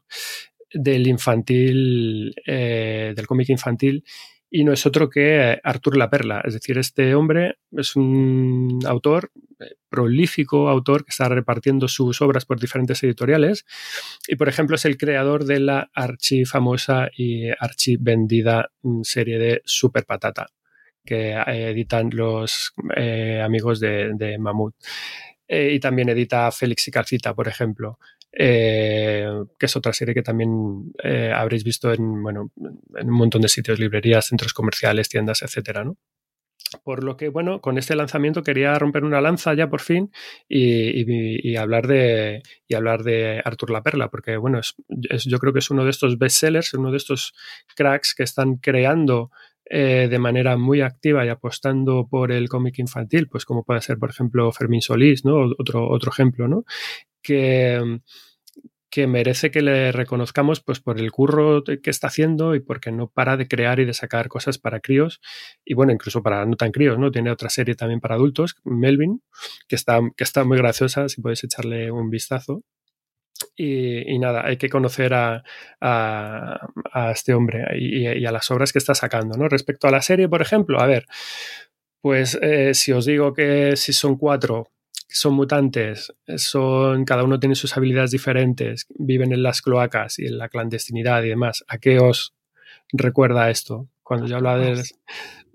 del infantil, eh, del cómic infantil, y no es otro que Artur La Perla. Es decir, este hombre es un autor, eh, prolífico autor, que está repartiendo sus obras por diferentes editoriales, y por ejemplo es el creador de la archi famosa y archi vendida mm, serie de Super Patata que eh, editan los eh, amigos de, de Mamut. Eh, y también edita Félix y Carcita, por ejemplo. Que es otra serie que también habréis visto en, bueno, en un montón de sitios, librerías, centros comerciales, tiendas, etcétera, ¿no? Por lo que, bueno, con este lanzamiento quería romper una lanza ya por fin y hablar, de, y hablar de Artur La Perla, porque, bueno, es, es, yo creo que es uno de estos bestsellers, uno de estos cracks que están creando eh, de manera muy activa y apostando por el cómic infantil, pues como puede ser, por ejemplo, Fermín Solís, ¿no? Otro, otro ejemplo, ¿no? Que, que merece que le reconozcamos pues por el curro que está haciendo y porque no para de crear y de sacar cosas para críos y bueno, incluso para no tan críos, ¿no? Tiene otra serie también para adultos, Melvin, que está, que está muy graciosa, si podéis echarle un vistazo. Y, y, nada, hay que conocer a, a, a este hombre y, y, a las obras que está sacando, ¿no? Respecto a la serie, por ejemplo, a ver, pues eh, si os digo que si son cuatro, son mutantes, son, cada uno tiene sus habilidades diferentes, viven en las cloacas y en la clandestinidad y demás, ¿a qué os recuerda esto? Cuando yo hablaba de,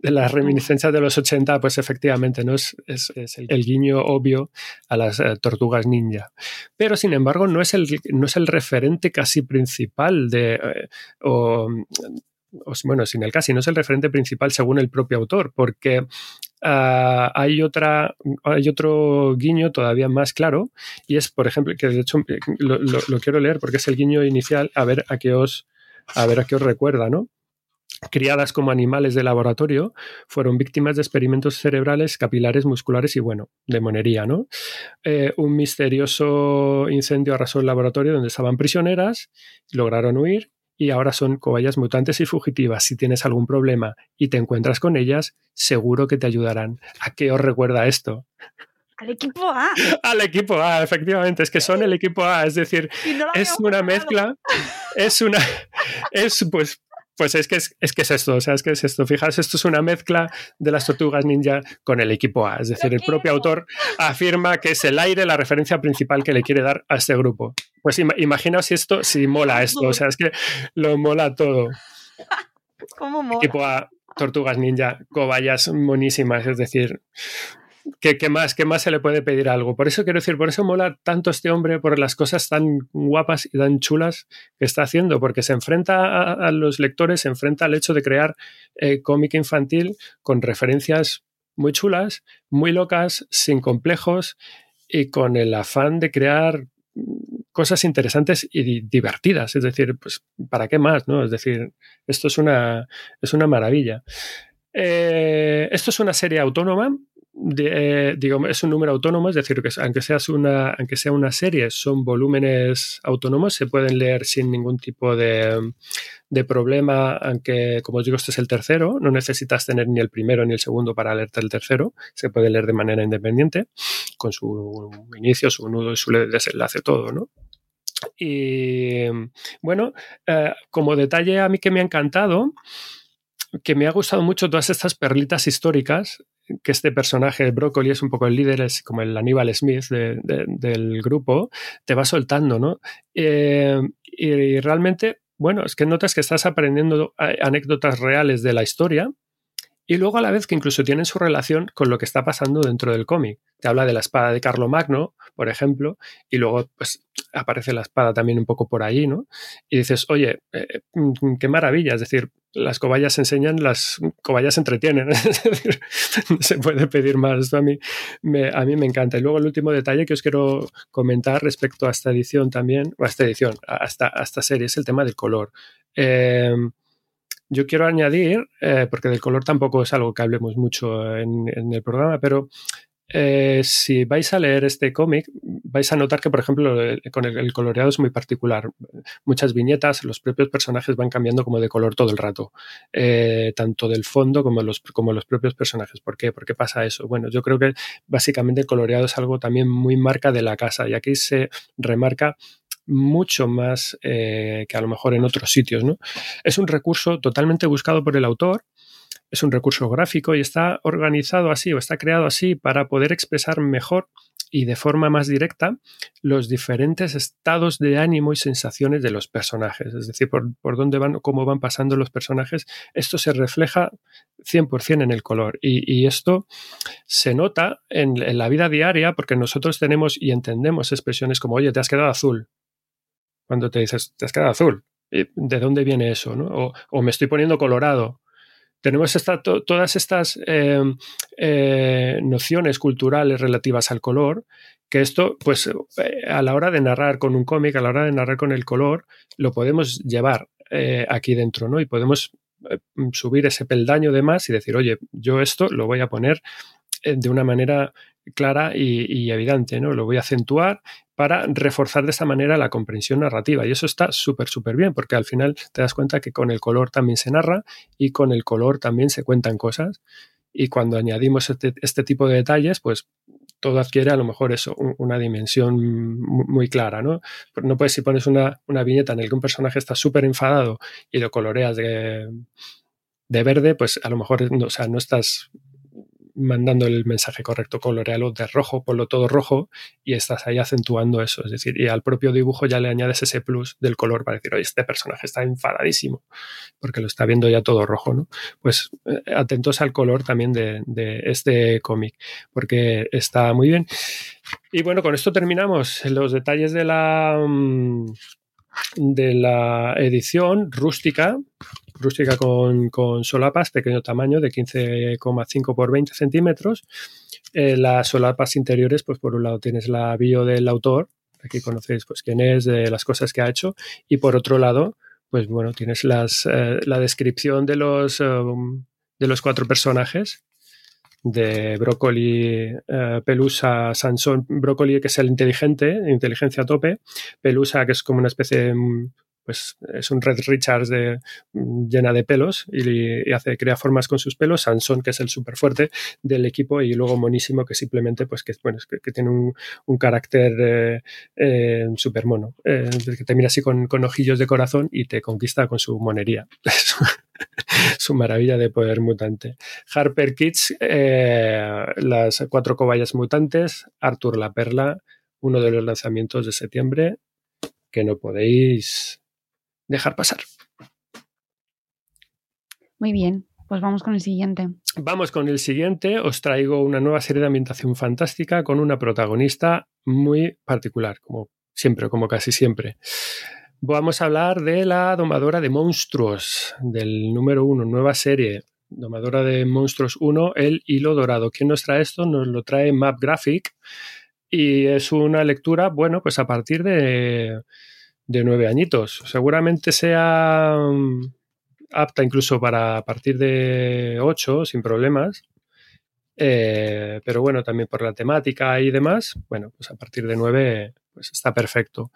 de las reminiscencias de los 80, pues efectivamente no es, es, es el, el, guiño obvio a las uh, tortugas ninja. Pero sin embargo, no es el, no es el referente casi principal de. Eh, o, o, bueno, sin el casi, no es el referente principal según el propio autor, porque Uh, hay, otra, hay otro guiño todavía más claro y es, por ejemplo, que de hecho lo, lo, lo, quiero leer porque es el guiño inicial, a ver a qué os, a ver a qué os recuerda, ¿no? Criadas como animales de laboratorio, fueron víctimas de experimentos cerebrales, capilares, musculares y, bueno, de monería, ¿no? Eh, un misterioso incendio arrasó el laboratorio donde estaban prisioneras, lograron huir y ahora son cobayas mutantes y fugitivas. Si tienes algún problema y te encuentras con ellas, seguro que te ayudarán. ¿A qué os recuerda esto? Al equipo A. [laughs] Al equipo A, efectivamente. Es que son el equipo A. Es decir, no es una mezcla. Es una. [laughs] Es pues pues es que es, es, que es esto, o sea, es que es esto. Fijaos, esto es una mezcla de las tortugas ninja con el equipo A. Es decir, el propio autor afirma que es el aire la referencia principal que le quiere dar a este grupo. Pues im imaginaos si esto, si mola esto, o sea, es que lo mola todo. [laughs] ¿Cómo mola? Equipo A, tortugas ninja, cobayas monísimas, es decir, ¿Qué, ¿Qué, más, ¿Qué más se le puede pedir algo? Por eso quiero decir, por eso mola tanto este hombre, por las cosas tan guapas y tan chulas que está haciendo, porque se enfrenta a, los lectores, se enfrenta al hecho de crear eh, cómic infantil con referencias muy chulas, muy locas, sin complejos y con el afán de crear cosas interesantes y divertidas. Es decir, pues, ¿para qué más? ¿no? Es decir, esto es una, es una maravilla. Eh, esto es una serie autónoma, eh, es un número autónomo, es decir, que aunque, seas una, aunque sea una serie, son volúmenes autónomos, se pueden leer sin ningún tipo de, de, problema, aunque, como os digo, este es el tercero, no necesitas tener ni el primero ni el segundo para leerte el tercero, se puede leer de manera independiente, con su inicio, su nudo y su desenlace, todo, ¿no? Y bueno, eh, como detalle a mí que me ha encantado, que me ha gustado mucho todas estas perlitas históricas que este personaje, Broccoli, es un poco el líder, es como el Aníbal Smith de, de, del grupo, te va soltando, ¿no? Eh, y realmente bueno, es que notas que estás aprendiendo eh, anécdotas reales de la historia y luego a la vez que incluso tienen su relación con lo que está pasando dentro del cómic. Te habla de la espada de Carlomagno, por ejemplo, y luego pues aparece la espada también un poco por ahí, ¿no? Y dices, oye, eh, mm, qué maravilla, es decir, las cobayas enseñan, las cobayas entretienen, [laughs] es decir, se puede pedir más, Esto a mí, me, a mí me encanta. Y luego el último detalle que os quiero comentar respecto a esta edición también, o a esta edición, a esta, a esta serie, es el tema del color. Eh, yo quiero añadir, eh, porque del color tampoco es algo que hablemos mucho en, el programa, pero eh, si vais a leer este cómic, vais a notar que, por ejemplo, con el, coloreado es muy particular. Muchas viñetas, los propios personajes van cambiando como de color todo el rato, eh, tanto del fondo como los, como los propios personajes. ¿Por qué? ¿Por qué pasa eso? Bueno, yo creo que básicamente el coloreado es algo también muy marca de la casa y aquí se remarca mucho más eh, que a lo mejor en otros sitios. ¿no? Es un recurso totalmente buscado por el autor, es un recurso gráfico y está organizado así o está creado así para poder expresar mejor y de forma más directa los diferentes estados de ánimo y sensaciones de los personajes, es decir, por, dónde van, cómo van pasando los personajes. Esto se refleja 100% en el color y, esto se nota en, en, la vida diaria porque nosotros tenemos y entendemos expresiones como, oye, te has quedado azul, cuando te dices, te has quedado azul. ¿De dónde viene eso? O, me estoy poniendo colorado. Tenemos todas estas em, eh, nociones culturales relativas al color, que esto, pues eh, a la hora de narrar con un cómic, a la hora de narrar con el color, lo podemos llevar eh, aquí dentro, ¿no? Y podemos subir ese peldaño de más y decir, oye, yo esto lo voy a poner de una manera clara y, evidente, ¿no? Lo voy a acentuar para reforzar de esa manera la comprensión narrativa. Y eso está súper, súper bien, porque al final te das cuenta que con el color también se narra y con el color también se cuentan cosas. Y cuando añadimos este, este tipo de detalles, pues todo adquiere a lo mejor eso, una dimensión muy clara, ¿no? No puedes si pones una, viñeta en la que un personaje está súper enfadado y lo coloreas de, de, verde, pues a lo mejor o sea, no estás mandando el mensaje correcto, colorealo de rojo, ponlo todo rojo y estás ahí acentuando eso. Es decir, y al propio dibujo ya le añades ese plus del color para decir, oye, este personaje está enfadadísimo porque lo está viendo ya todo rojo, ¿no? Pues eh, atentos al color también de, este cómic porque está muy bien. Y bueno, con esto terminamos los detalles de la, mm, de la edición rústica rústica con, solapas, pequeño tamaño, de 15,5 por 20 centímetros. Eh, las solapas interiores, pues por un lado tienes la bio del autor, aquí conocéis pues quién es, de las cosas que ha hecho, y por otro lado, pues bueno, tienes eh, la descripción de los, um, de los cuatro personajes, de Brócoli, eh, Pelusa, Sansón, Brócoli que es el inteligente, inteligencia a tope, Pelusa que es como una especie de pues es un Red Richards mm, llena de pelos y, hace, crea formas con sus pelos. Sansón, que es el súper fuerte del equipo, y luego Monísimo, que simplemente pues que, bueno, que, tiene un, carácter eh, eh, súper mono, eh, que te mira así con, ojillos de corazón y te conquista con su monería. [laughs] su maravilla de poder mutante. Harper Kids, las cuatro cobayas mutantes, Arthur la Perla, uno de los lanzamientos de septiembre que no podéis dejar pasar. Muy bien, pues vamos con el siguiente. Vamos con el siguiente. Os traigo una nueva serie de ambientación fantástica con una protagonista muy particular, como siempre, como casi siempre. Vamos a hablar de la domadora de monstruos, del número uno, nueva serie. Domadora de monstruos 1, el hilo dorado. ¿Quién nos trae esto? Nos lo trae Map Graphic y es una lectura, bueno, pues a partir de de nueve añitos. Seguramente sea mm, apta incluso para partir de ocho, sin problemas. Eh, pero bueno, también por la temática y demás, bueno, pues a partir de nueve pues está perfecto.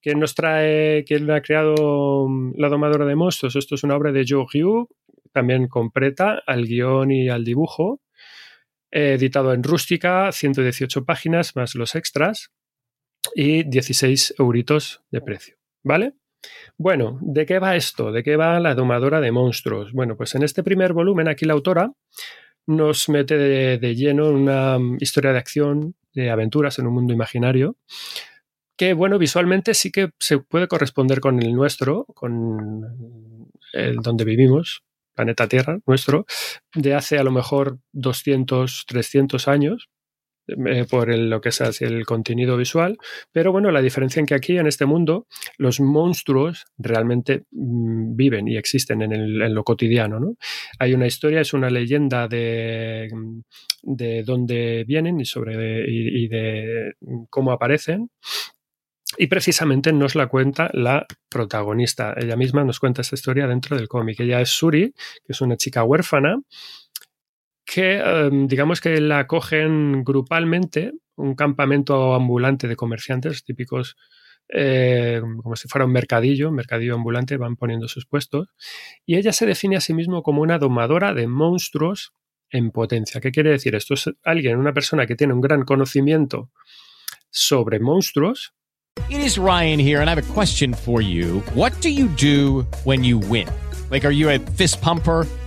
¿Quién nos trae, quién ha creado mm, La domadora de monstruos? Esto es una obra de Joe Hugh, también completa al guion y al dibujo, editado en rústica, 118 páginas más los extras y 16 euritos de precio. ¿Vale? Bueno, ¿de qué va esto? ¿De qué va la domadora de monstruos? Bueno, pues en este primer volumen aquí la autora nos mete de, lleno en una historia de acción, de aventuras en un mundo imaginario, que bueno, visualmente sí que se puede corresponder con el nuestro, con el donde vivimos, planeta Tierra, nuestro, de hace a lo mejor 200, 300 años, eh, por lo que es el contenido visual, pero bueno, la diferencia en que aquí en este mundo los monstruos realmente mm, viven y existen en, lo cotidiano. ¿no? Hay una historia, es una leyenda de, de dónde vienen y, sobre, y, y de cómo aparecen. Y precisamente nos la cuenta la protagonista. Ella misma nos cuenta esta historia dentro del cómic. Ella es Suri, que es una chica huérfana que um, digamos que la cogen grupalmente, un campamento ambulante de comerciantes típicos, eh, como si fuera un mercadillo, mercadillo ambulante, van poniendo sus puestos, y ella se define a sí misma como una domadora de monstruos en potencia. ¿Qué quiere decir? Esto es alguien, una persona que tiene un gran conocimiento sobre monstruos. Ryan fist pumper?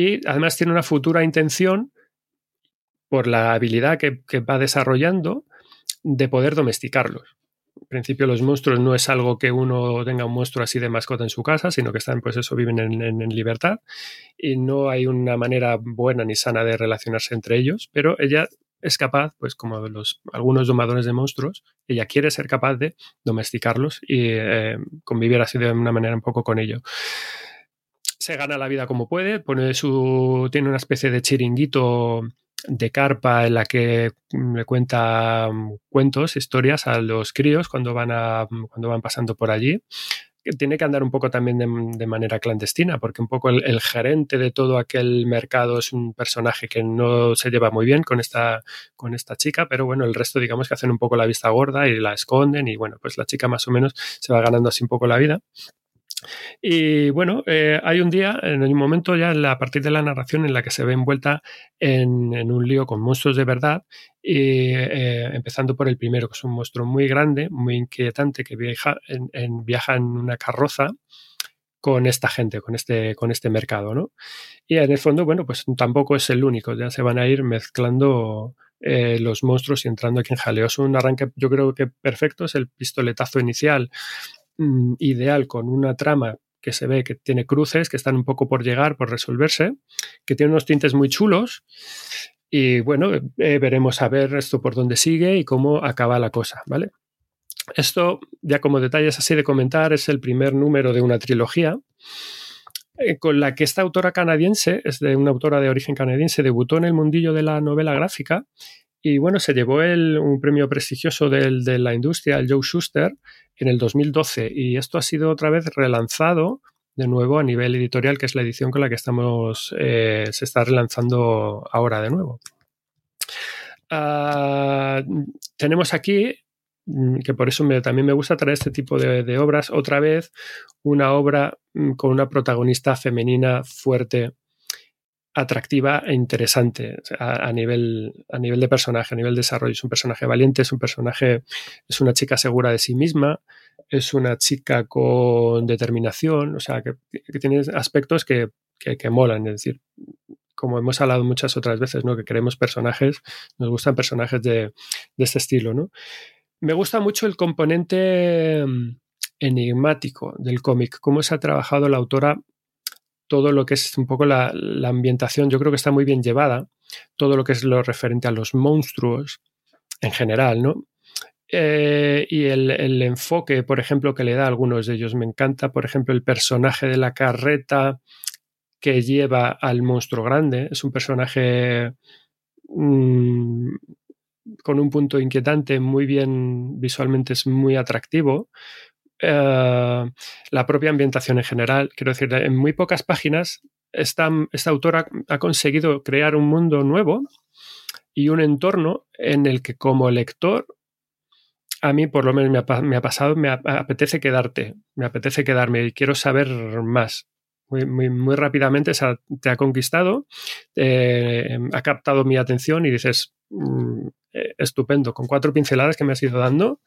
Y además tiene una futura intención por la habilidad que, va desarrollando de poder domesticarlos. En principio los monstruos no es algo que uno tenga un monstruo así de mascota en su casa, sino que están, pues eso, viven en, en, en, libertad y no hay una manera buena ni sana de relacionarse entre ellos, pero ella es capaz, pues como los, algunos domadores de monstruos, ella quiere ser capaz de domesticarlos y eh, convivir así de una manera un poco con ellos. Se gana la vida como puede, tiene una especie de chiringuito de carpa en la que le cuenta cuentos, historias a los críos cuando van, a, cuando van pasando por allí. Tiene que andar un poco también de, de manera clandestina, porque un poco el, el, gerente de todo aquel mercado es un personaje que no se lleva muy bien con esta, con esta chica, pero bueno, el resto digamos que hacen un poco la vista gorda y la esconden y bueno, pues la chica más o menos se va ganando así un poco la vida. Y bueno, eh, hay un día, en un momento ya a partir de la narración en la que se ve envuelta en, un lío con monstruos de verdad, y, eh, empezando por el primero, que es un monstruo muy grande, muy inquietante, que viaja en, en, viaja en una carroza con esta gente, con este, con este mercado, ¿no? Y en el fondo, bueno, pues tampoco es el único, ya se van a ir mezclando eh, los monstruos y entrando aquí en jaleo. Es un arranque, yo creo que perfecto, es el pistoletazo inicial mmm, ideal con una trama que se ve que tiene cruces, que están un poco por llegar, por resolverse, que tiene unos tintes muy chulos. Y bueno, eh, veremos a ver esto por dónde sigue y cómo acaba la cosa, ¿vale? Esto, ya como detalles así de comentar, es el primer número de una trilogía eh, con la que esta autora canadiense, es de una autora de origen canadiense, debutó en el mundillo de la novela gráfica y bueno, se llevó el, un premio prestigioso del, de la industria, el Joe Schuster, en el 2012 y esto ha sido otra vez relanzado de nuevo a nivel editorial, que es la edición con la que estamos, eh, se está relanzando ahora de nuevo. Uh, tenemos aquí, mm, que por eso también me gusta traer este tipo de, de, obras, otra vez una obra mm, con una protagonista femenina fuerte, atractiva e interesante a, nivel, a nivel de personaje, a nivel de desarrollo. Es un personaje valiente, es un personaje, es una chica segura de sí misma, es una chica con determinación, o sea, que, que tiene aspectos que, que, que, molan, es decir, como hemos hablado muchas otras veces, ¿no? Que queremos personajes, nos gustan personajes de, de este estilo, ¿no? Me gusta mucho el componente mm, enigmático del cómic, cómo se ha trabajado la autora todo lo que es un poco la, ambientación, yo creo que está muy bien llevada, todo lo que es lo referente a los monstruos en general, ¿no? Eh, y el, el, enfoque, por ejemplo, que le da a algunos de ellos me encanta, por ejemplo, el personaje de la carreta que lleva al monstruo grande. Es un personaje mm, con un punto inquietante, muy bien visualmente, es muy atractivo. Eh, la propia ambientación en general, quiero decir, en muy pocas páginas esta, esta autora ha conseguido crear un mundo nuevo y un entorno en el que como lector a mí por lo menos me ha, pasado, me, apetece quedarte, me apetece quedarme y quiero saber más. Muy, muy, muy rápidamente te ha conquistado, eh, ha captado mi atención y dices, mm, eh, estupendo, con cuatro pinceladas que me has ido dando,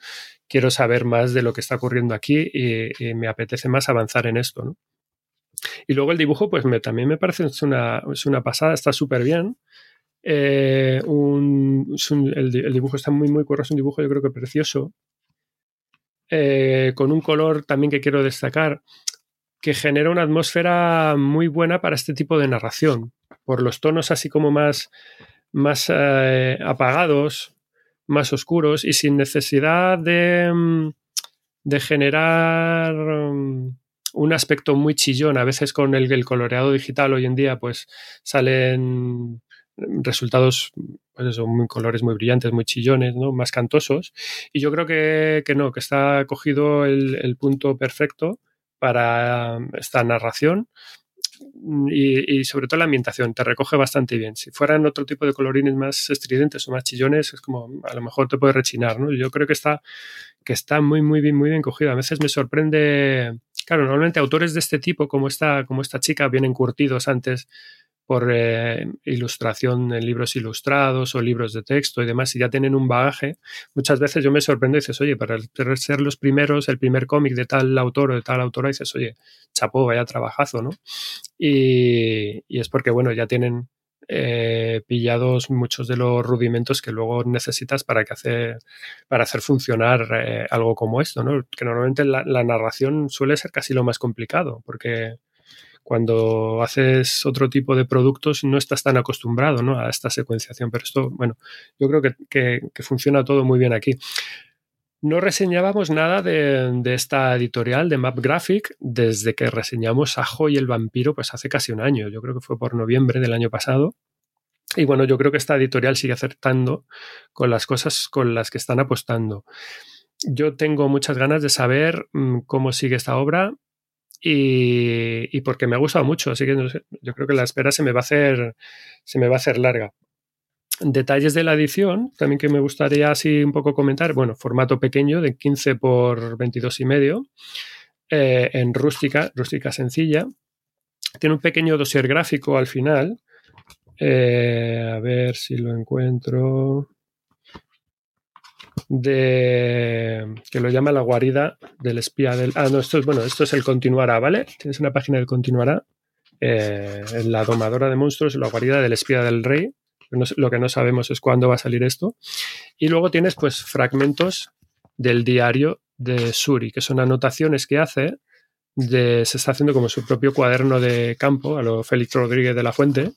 quiero saber más de lo que está ocurriendo aquí y, me apetece más avanzar en esto. Y luego el dibujo, pues también me parece es una, es una pasada, está súper bien. Eh, el, dibujo está muy, muy curioso, es un dibujo yo creo que precioso. Con un color también que quiero destacar, que genera una atmósfera muy buena para este tipo de narración, por los tonos así como más, más eh, apagados, más oscuros y sin necesidad de, mm, de generar mm, un aspecto muy chillón. A veces con el, coloreado digital hoy en día pues salen resultados, pues muy colores muy brillantes, muy chillones, ¿no? más cantosos. Y yo creo que, no, que está cogido el, punto perfecto para esta narración. Y, sobre todo la ambientación, te recoge bastante bien. Si fueran otro tipo de colorines más estridentes o más chillones, es como a lo mejor te puede rechinar, ¿no? Yo creo que está, que está muy, muy bien, muy bien cogido. A veces me sorprende, claro, normalmente autores de este tipo, como esta, como esta chica, vienen curtidos antes por eh, ilustración en libros ilustrados o libros de texto y demás, y ya tienen un bagaje, muchas veces yo me sorprendo y dices, oye, para ser los primeros, el primer cómic de tal autor o de tal autora, dices, oye, chapó, vaya trabajazo, ¿no? Y, es porque, bueno, ya tienen eh, pillados muchos de los rudimentos que luego necesitas para, que hacer, para hacer funcionar eh, algo como esto, ¿no? Que normalmente la narración suele ser casi lo más complicado, porque cuando haces otro tipo de productos no estás tan acostumbrado ¿no? a esta secuenciación, pero esto, bueno, yo creo que, funciona todo muy bien aquí. No reseñábamos nada de, esta editorial de Map Graphic desde que reseñamos Ajo y el vampiro, pues hace casi un año. Yo creo que fue por noviembre del año pasado. Y bueno, yo creo que esta editorial sigue acertando con las cosas con las que están apostando. Yo tengo muchas ganas de saber mm, cómo sigue esta obra y, porque me ha gustado mucho, así que yo creo que la espera se me va a hacer, se me va a hacer larga. Detalles de la edición, también que me gustaría así un poco comentar, bueno, formato pequeño de 15 por 22 y medio, eh, en rústica, rústica sencilla. Tiene un pequeño dossier gráfico al final. Eh, a ver si lo encuentro de que lo llama la guarida del espía del. Ah, no, esto es bueno, esto es el continuará, ¿vale? Tienes una página del continuará. Eh, la domadora de monstruos, la guarida del espía del rey. lo que no sabemos es cuándo va a salir esto. Y luego tienes, pues, fragmentos del diario de Suri, que son anotaciones que hace. De, se está haciendo como su propio cuaderno de campo, a lo Félix Rodríguez de la Fuente,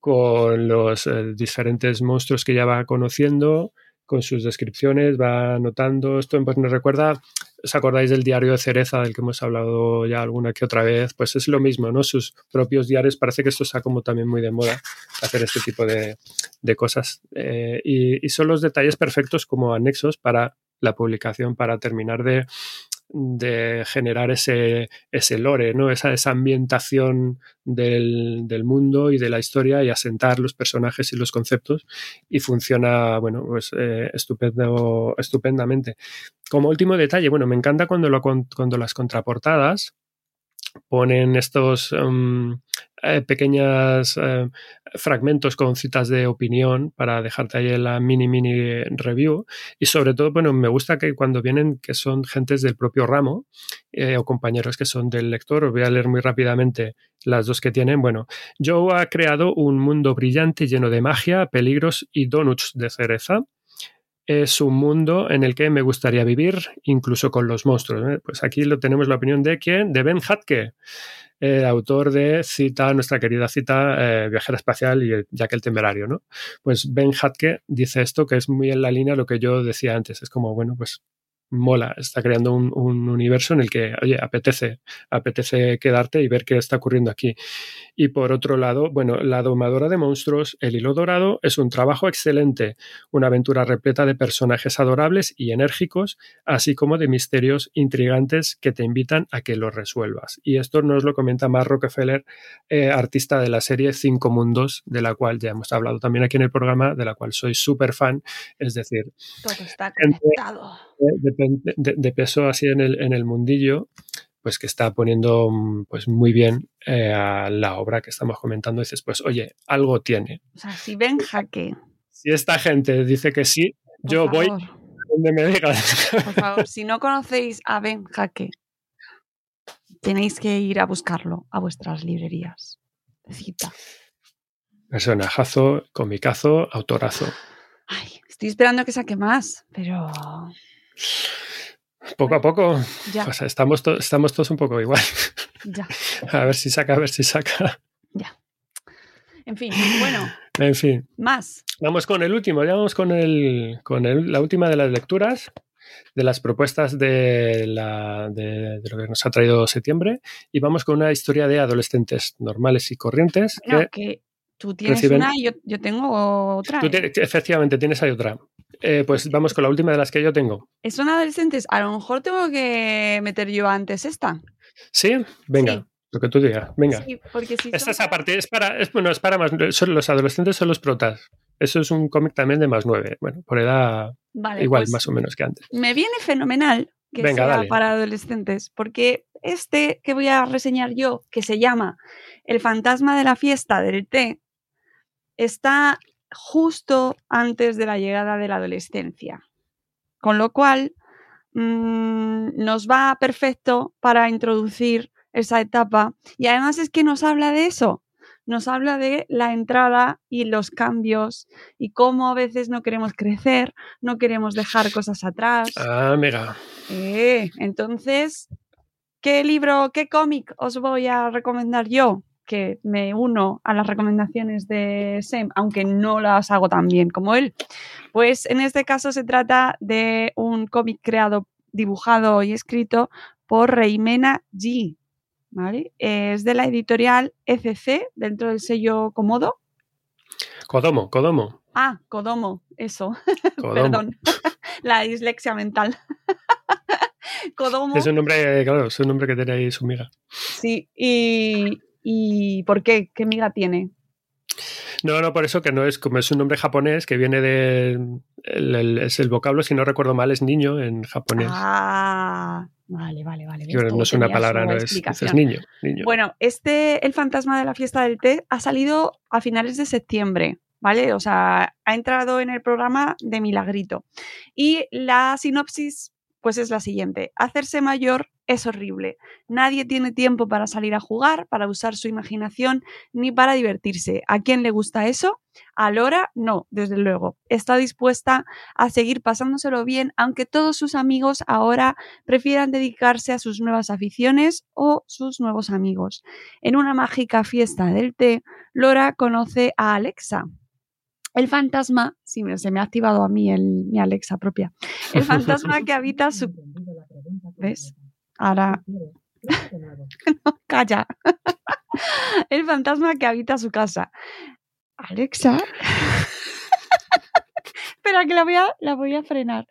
con los eh, diferentes monstruos que ya va conociendo, con sus descripciones, va anotando. Esto pues, nos recuerda, ¿os acordáis del diario de Cereza del que hemos hablado ya alguna que otra vez? Pues es lo mismo, ¿no? Sus propios diarios, parece que esto está como también muy de moda, hacer este tipo de, cosas. Eh, y son los detalles perfectos como anexos para la publicación, para terminar de de generar ese, ese lore, ¿no? esa, esa ambientación del, mundo y de la historia y asentar los personajes y los conceptos y funciona bueno, pues, eh, estupendo, estupendamente. Como último detalle, bueno, me encanta cuando, lo, cuando las contraportadas ponen estos um, eh, pequeños eh, fragmentos con citas de opinión para dejarte ahí la mini mini review. Y sobre todo bueno me gusta que cuando vienen que son gentes del propio ramo eh, o compañeros que son del lector os voy a leer muy rápidamente las dos que tienen. Bueno Joe ha creado un mundo brillante lleno de magia peligros y donuts de cereza es un mundo en el que me gustaría vivir, incluso con los monstruos. ¿eh? Pues aquí lo tenemos la opinión de quién? De Ben Hatke, el autor de Cita, nuestra querida cita eh, Viajera Espacial y Jack el Temerario. ¿no? Pues Ben Hatke dice esto que es muy en la línea de lo que yo decía antes. Es como, bueno, pues mola, está creando un, un, universo en el que, oye, apetece, apetece quedarte y ver qué está ocurriendo aquí. Y por otro lado, bueno, La domadora de monstruos, El hilo dorado, es un trabajo excelente, una aventura repleta de personajes adorables y enérgicos, así como de misterios intrigantes que te invitan a que los resuelvas. Y esto nos lo comenta Mark Rockefeller, eh, artista de la serie Cinco Mundos, de la cual ya hemos hablado también aquí en el programa, de la cual soy súper fan, es decir, todo está conectado. De, de, de, peso así en el, en el mundillo, pues que está poniendo pues muy bien eh, a la obra que estamos comentando. dices, pues oye, algo tiene. O sea, si ven jaque. Si esta gente dice que sí, Por yo favor. voy donde me digan. Por favor, si no conocéis a Ben Jaque, tenéis que ir a buscarlo a vuestras librerías. Cita. Personajazo, comicazo, autorazo. Ay, estoy esperando que saque más, pero Poco a poco, ya, pues estamos, to- estamos todos un poco igual. ya, [laughs] A ver si saca, a ver si saca. ya. En fin, bueno, En fin, más. vamos con el último, ya vamos con, el, con el- la última de las lecturas, de las propuestas de, la, de, de lo que nos ha traído septiembre, y vamos con una historia de adolescentes normales y corrientes No, que que tú tienes reciben- una y yo, yo tengo otra. tú ¿eh? efectivamente tienes ahí otra. Eh, pues vamos con la última de las que yo tengo. Son adolescentes. A lo mejor tengo que meter yo antes esta. ¿Sí? Venga, Sí. lo que tú digas. Venga. Sí, porque si Esta son- es aparte, es para, es, bueno, es para más, son, los adolescentes son los protas. Eso es un cómic también de más nueve. Bueno, por edad Vale, igual, pues más o menos que antes. me viene fenomenal que Venga, sea dale. para adolescentes, porque este que voy a reseñar yo, que se llama El fantasma de la fiesta del té, está justo antes de la llegada de la adolescencia. Con lo cual, mm, nos va perfecto para introducir esa etapa. Y además es que nos habla de eso. Nos habla de la entrada y los cambios y cómo a veces no queremos crecer, no queremos dejar cosas atrás. Ah, mega. Eh, entonces, ¿qué libro, qué cómic os voy a recomendar yo? Que me uno a las recomendaciones de Sem, aunque no las hago tan bien como él. Pues en este caso se trata de un cómic creado, dibujado y escrito por Reimena G. ¿vale? Es de la editorial ECC, dentro del sello Comodo. Kodomo, Kodomo. Ah, Kodomo, eso. [laughs] Kodomo. Perdón. [laughs] la dislexia mental. [laughs] Kodomo. Es un nombre, claro, es un nombre que tiene ahí su miga. Sí, y, y ¿por qué? ¿Qué miga tiene? No, no, por eso que no es como es un nombre japonés que viene de. el- el- es el vocablo, si no recuerdo mal, es niño en japonés. Ah, vale, vale, vale. Pero no es una palabra, no es, es niño, niño. Bueno, este, El fantasma de la fiesta del té, ha salido a finales de septiembre, ¿vale? O sea, ha entrado en el programa de Milagrito. Y la sinopsis, pues es la siguiente. Hacerse mayor es horrible. Nadie tiene tiempo para salir a jugar, para usar su imaginación, ni para divertirse. ¿A quién le gusta eso? A Lora, no, desde luego. Está dispuesta a seguir pasándoselo bien, aunque todos sus amigos ahora prefieran dedicarse a sus nuevas aficiones o sus nuevos amigos. En una mágica fiesta del té, Lora conoce a Alexa. El fantasma, sí, se me ha activado a mí el, mi Alexa propia. El [laughs] fantasma que habita su... ¿Ves? Ahora... [laughs] [laughs] No, calla. El fantasma que habita su casa. Alexa. Espera, que la voy a, la voy a frenar.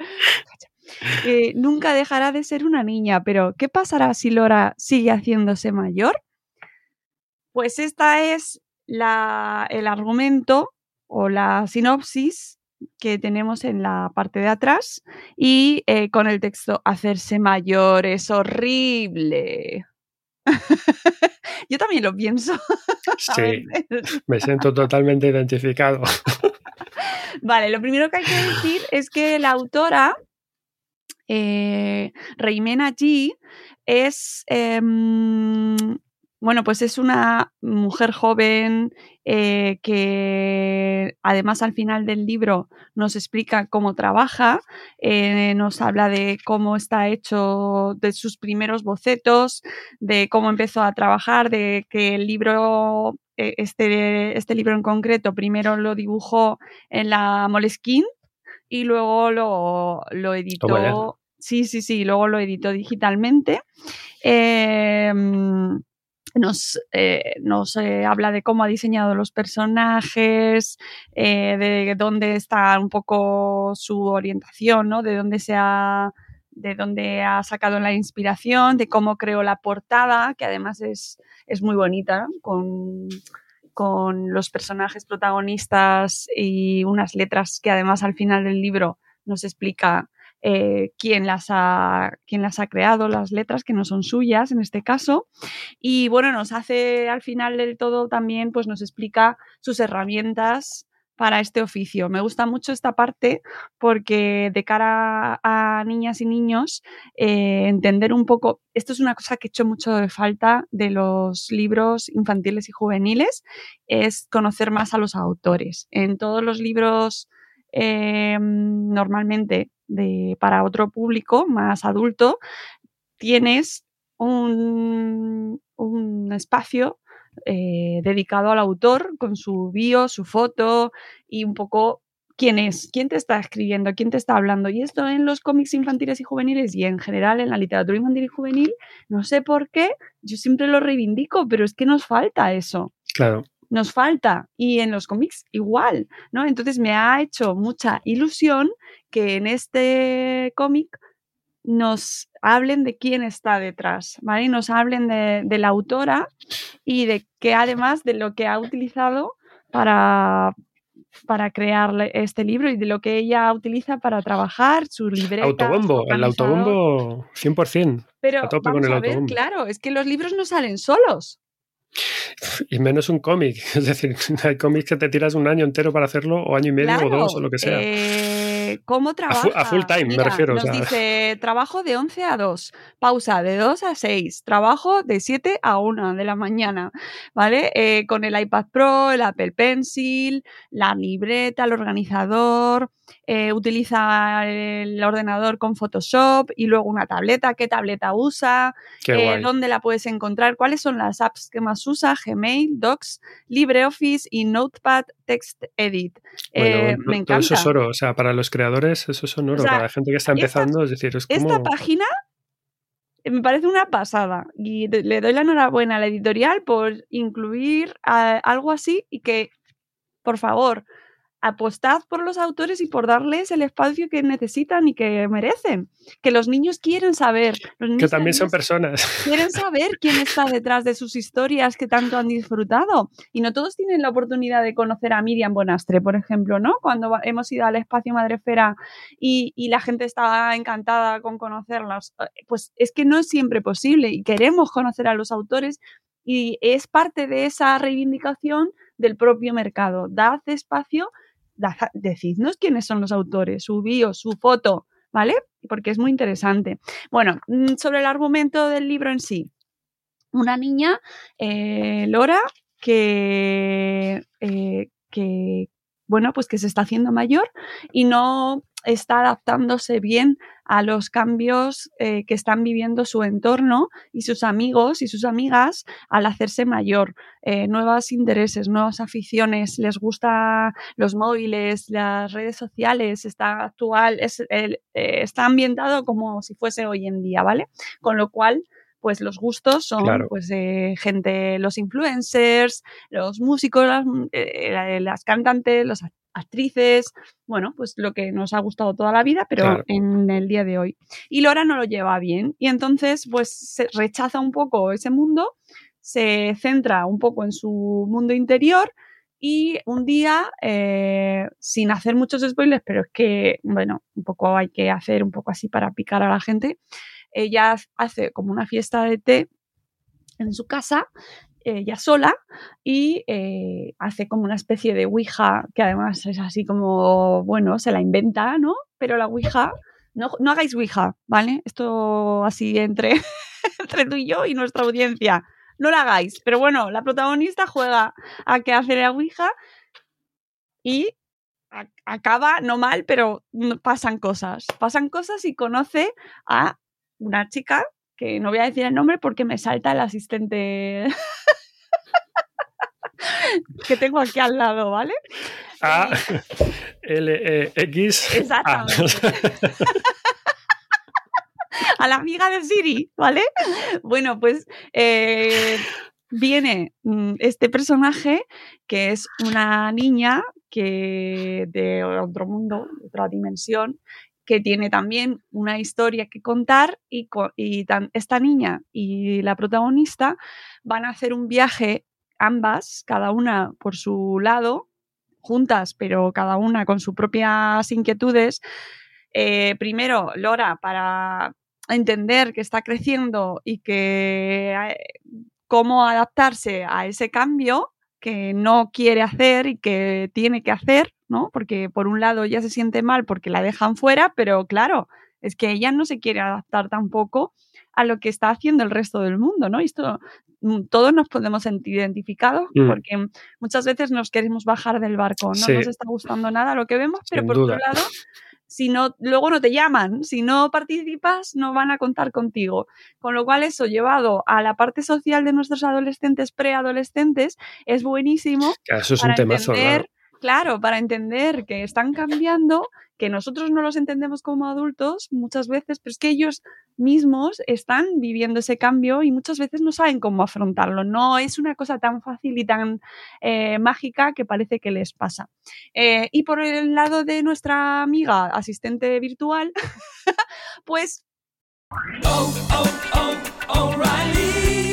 Eh, nunca dejará de ser una niña, pero ¿qué pasará si Lora sigue haciéndose mayor? Pues esta es la, el argumento o la sinopsis que tenemos en la parte de atrás y eh, con el texto hacerse mayor es horrible. [laughs] Yo también lo pienso. [laughs] Sí, me siento totalmente identificado. Vale, lo primero que hay que decir es que la autora, eh, Reimena G, es, em, bueno, pues es una mujer joven eh, que además al final del libro nos explica cómo trabaja, eh, nos habla de cómo está hecho, de sus primeros bocetos, de cómo empezó a trabajar, de que el libro, eh, este, este libro en concreto, primero lo dibujó en la Moleskine y luego lo, lo Toma editó. Sí, sí, sí, luego lo editó digitalmente. Eh, nos, eh, nos eh, habla de cómo ha diseñado los personajes, eh, de dónde está un poco su orientación, ¿no? De dónde se ha de dónde ha sacado la inspiración, de cómo creó la portada, que además es, es muy bonita, con, con los personajes protagonistas y unas letras que además al final del libro nos explica eh, quién, las ha, quién las ha creado, las letras que no son suyas en este caso. Y bueno, nos hace al final del todo también, pues nos explica sus herramientas para este oficio. Me gusta mucho esta parte porque de cara a niñas y niños, eh, entender un poco, esto es una cosa que he hecho mucho de falta de los libros infantiles y juveniles, es conocer más a los autores. En todos los libros eh, normalmente de, para otro público más adulto, tienes un, un espacio eh, dedicado al autor con su bio, su foto y un poco quién es, quién te está escribiendo, quién te está hablando. Y esto en los cómics infantiles y juveniles y en general en la literatura infantil y juvenil, no sé por qué, yo siempre lo reivindico, pero es que nos falta eso. Claro. Nos falta. Y en los cómics igual, ¿no? Entonces me ha hecho mucha ilusión que en este cómic nos hablen de quién está detrás, ¿vale? Nos hablen de, de, la autora y de que además de lo que ha utilizado para, para crear este libro y de lo que ella utiliza para trabajar, su libreta. Autobombo, el autobombo 100%. Pero a tope vamos con el a ver, autobombo. claro, es que los libros no salen solos. Y menos un cómic. [laughs] Es decir, [laughs] hay cómics que te tiras un año entero para hacerlo, o año y medio, Claro, o dos, o lo que sea. eh, ¿Cómo A trabaja? a full time, me refiero, o Nos sea. dice [laughs] trabajo de 11 a 2, pausa de 2 a 6, trabajo de 7 a 1 de la mañana, ¿vale? Eh, con el iPad Pro, el Apple Pencil, la libreta, el organizador, eh, utiliza el ordenador con Photoshop y luego una tableta, ¿qué tableta usa? Qué Eh. ¿Dónde la puedes encontrar? ¿Cuáles son las apps que más usa? Gmail, Docs, LibreOffice y Notepad Text Edit. Bueno, Eh, me encanta. eso es oro. O sea, para los creadores, eso es oro. O sea, para la gente que está esta- empezando, es decir, es Esta como. página eh, me parece una pasada y le doy la enhorabuena a la editorial por incluir ah, algo así y que, por favor, apostad por los autores y por darles el espacio que necesitan y que merecen. Que los niños quieren saber. Los niños Que también son personas. [laughs] quieren saber quién está detrás de sus historias que tanto han disfrutado. Y no todos tienen la oportunidad de conocer a Miriam Bonastre, por ejemplo, ¿no? Cuando hemos ido al espacio Madrefera y, y la gente estaba encantada con conocerlas, eh, pues es que no es siempre posible y queremos conocer a los autores y es parte de esa reivindicación del propio mercado. Dad espacio, decidnos quiénes son los autores, su bio, su foto, ¿vale? Porque es muy interesante. Bueno, mm, sobre el argumento del libro en sí. Una niña, eh, Lora, que, eh, que, bueno, pues que se está haciendo mayor y no está adaptándose bien a los cambios eh, que están viviendo su entorno y sus amigos y sus amigas al hacerse mayor. Eh, nuevos intereses, nuevas aficiones, les gusta los móviles, las redes sociales, está actual, es, el- eh, está ambientado como si fuese hoy en día, ¿vale? Con lo cual, pues los gustos son Claro. pues eh, gente, los influencers, los músicos, las, eh, las cantantes, act- actrices, bueno, pues lo que nos ha gustado toda la vida, pero Claro. en el día de hoy. Y Lora no lo lleva bien y entonces pues se rechaza un poco ese mundo, se centra un poco en su mundo interior y un día, eh, sin hacer muchos spoilers, pero es que, bueno, un poco hay que hacer un poco así para picar a la gente, ella hace como una fiesta de té en su casa, ella sola, y eh, hace como una especie de Ouija, que además es así como, bueno, se la inventa, ¿no? Pero la Ouija, no, no hagáis Ouija, ¿vale? Esto así entre, [laughs] entre tú y yo y nuestra audiencia. No la hagáis, pero bueno, la protagonista juega a que hace la Ouija y acaba no mal, pero pasan cosas. Pasan cosas y conoce a una chica que no voy a decir el nombre porque me salta el asistente [laughs] que tengo aquí al lado, ¿vale? A, [laughs] L, E, X. A. Exactamente. [laughs] a la amiga de Siri, ¿vale? Bueno, pues eh, viene mm, este personaje que es una niña que de otro mundo, de otra dimensión, que tiene también una historia que contar y, esta niña y la protagonista van a hacer un viaje ambas, cada una por su lado, juntas, pero cada una con sus propias inquietudes. Eh, primero, Lora, para entender que está creciendo y que eh, cómo adaptarse a ese cambio que no quiere hacer y que tiene que hacer, ¿no? Porque por un lado ya se siente mal porque la dejan fuera, pero claro, es que ella no se quiere adaptar tampoco a lo que está haciendo el resto del mundo, ¿no? esto mm, todos nos podemos sentir identificados mm. porque muchas veces nos queremos bajar del barco, no nos está gustando nada lo que vemos, pero por otro lado, si no, luego no te llaman, si no participas, no van a contar contigo. Con lo cual, eso llevado a la parte social de nuestros adolescentes, preadolescentes, es buenísimo. Eso es un tema Claro, para entender que están cambiando, que nosotros no los entendemos como adultos muchas veces, pero es que ellos mismos están viviendo ese cambio y muchas veces no saben cómo afrontarlo. No es una cosa tan fácil y tan eh, mágica que parece que les pasa. Eh, y por el lado de nuestra amiga asistente virtual, [laughs] pues... Oh, oh, oh,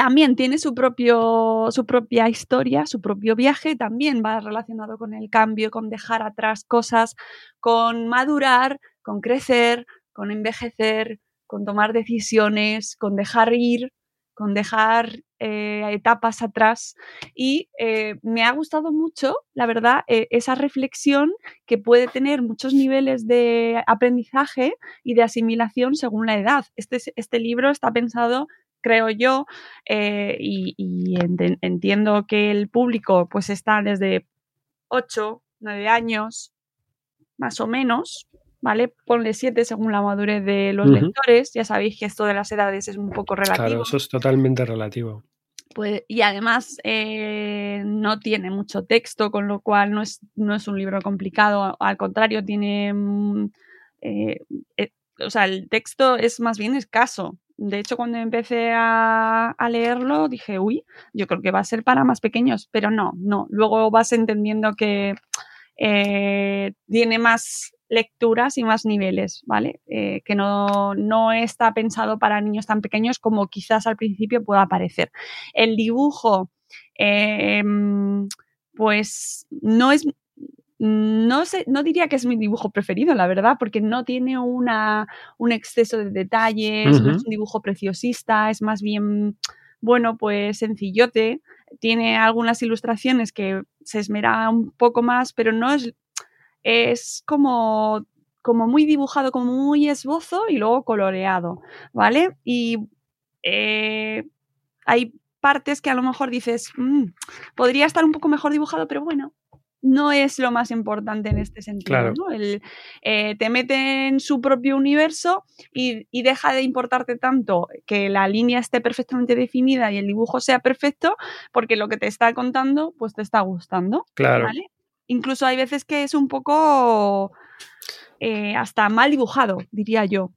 también tiene su, propio, su propia historia, su propio viaje, también va relacionado con el cambio, con dejar atrás cosas, con madurar, con crecer, con envejecer, con tomar decisiones, con dejar ir, con dejar eh, etapas atrás. Y eh, me ha gustado mucho, la verdad, eh, esa reflexión que puede tener muchos niveles de aprendizaje y de asimilación según la edad. Este, este libro está pensado creo yo, eh, y, entiendo que el público pues está desde 8, 9 años, más o menos, ¿vale? Ponle 7 según la madurez de los lectores, ya sabéis que esto de las edades es un poco relativo. Claro, eso es totalmente relativo. Pues, y además eh, no tiene mucho texto, con lo cual no es, no es un libro complicado, al contrario, tiene... Mm, eh, o sea, el texto es más bien escaso, de hecho, cuando empecé a, leerlo, dije, uy, yo creo que va a ser para más pequeños, pero no, no. Luego vas entendiendo que eh, tiene más lecturas y más niveles, ¿vale? Eh, que no, no, está pensado para niños tan pequeños como quizás al principio pueda parecer. El dibujo, em, pues no es, no, sé, no diría que es mi dibujo preferido, la verdad, porque no tiene una, un exceso de detalles, no es un dibujo preciosista, es más bien, bueno, pues sencillote. Tiene algunas ilustraciones que se esmera un poco más, pero no es, es como, como muy dibujado, como muy esbozo y luego coloreado, ¿vale? Y eh, hay partes que a lo mejor dices, mm, podría estar un poco mejor dibujado, pero bueno, no es lo más importante en este sentido. ¿no? Eh, te mete en su propio universo y, deja de importarte tanto que la línea esté perfectamente definida y el dibujo sea perfecto, porque lo que te está contando, pues te está gustando. Claro. Incluso hay veces que es un poco eh, hasta mal dibujado, diría yo.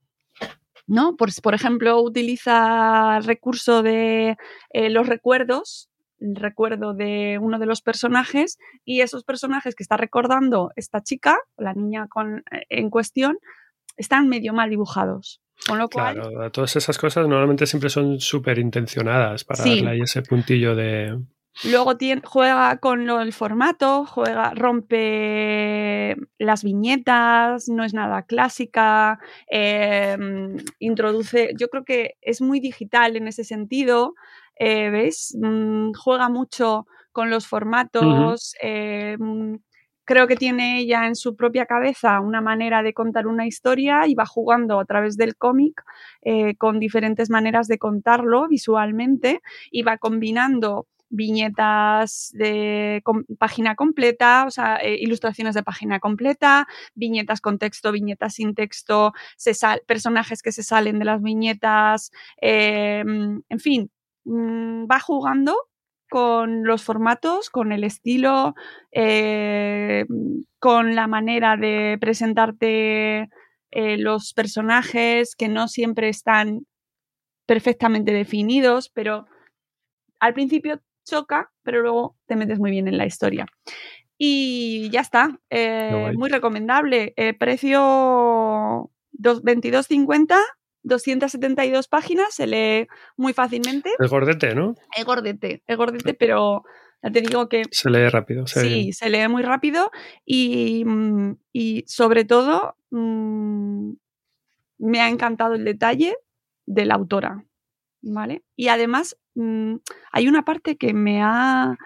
¿No? Por, por ejemplo, utiliza el recurso de eh, los recuerdos el recuerdo de uno de los personajes y esos personajes que está recordando esta chica, la niña con, eh, en cuestión, están medio mal dibujados. Con lo cual, Claro, todas esas cosas normalmente siempre son súper intencionadas para Sí. darle ahí ese puntillo de. Luego tiene- juega con lo- el formato, juega, rompe las viñetas, no es nada clásica, eh, introduce, yo creo que es muy digital en ese sentido, eh, ¿ves? Mm, juega mucho con los formatos, eh, mm, creo que tiene ella en su propia cabeza una manera de contar una historia y va jugando a través del cómic eh, con diferentes maneras de contarlo visualmente y va combinando viñetas de página completa, o sea, eh, ilustraciones de página completa, viñetas con texto, viñetas sin texto, personajes que se salen de las viñetas, eh, en fin, mm, va jugando con los formatos, con el estilo, eh, con la manera de presentarte los personajes que no siempre están perfectamente definidos, pero al principio choca, pero luego te metes muy bien en la historia. Y ya está, eh, muy recomendable. Eh, precio dos- 22.50, 272 páginas, se lee muy fácilmente. Es gordete, ¿no? Es gordete, es gordete, pero ya te digo que Se lee rápido. se Sí, se lee muy rápido y, mm, y sobre todo mm, me ha encantado el detalle de la autora, ¿vale? Y además mm, hay una parte que me ha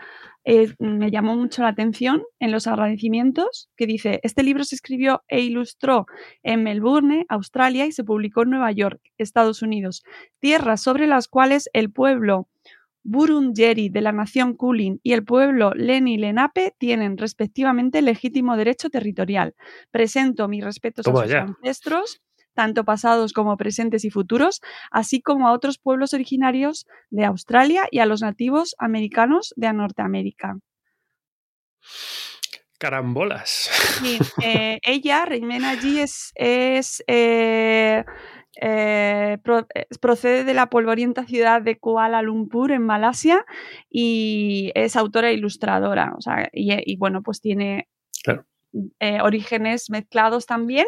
eh, me llamó mucho la atención en los agradecimientos que dice este libro se escribió e ilustró en Melbourne, Australia y se publicó en Nueva York, Estados Unidos, tierras sobre las cuales el pueblo Burungeri de la nación Kulin y el pueblo Leni Lenape tienen respectivamente legítimo derecho territorial. Presento mis respetos Toma a sus ya. ancestros, tanto pasados como presentes y futuros, así como a otros pueblos originarios de Australia y a los nativos americanos de Norteamérica. Carambolas. Sí, [laughs] eh, ella, Reimena G, es, es, eh, eh, pro- procede de la polvorienta ciudad de Kuala Lumpur, en Malasia, y es autora e ilustradora. O sea, y, y bueno, pues tiene Claro. eh, orígenes mezclados también,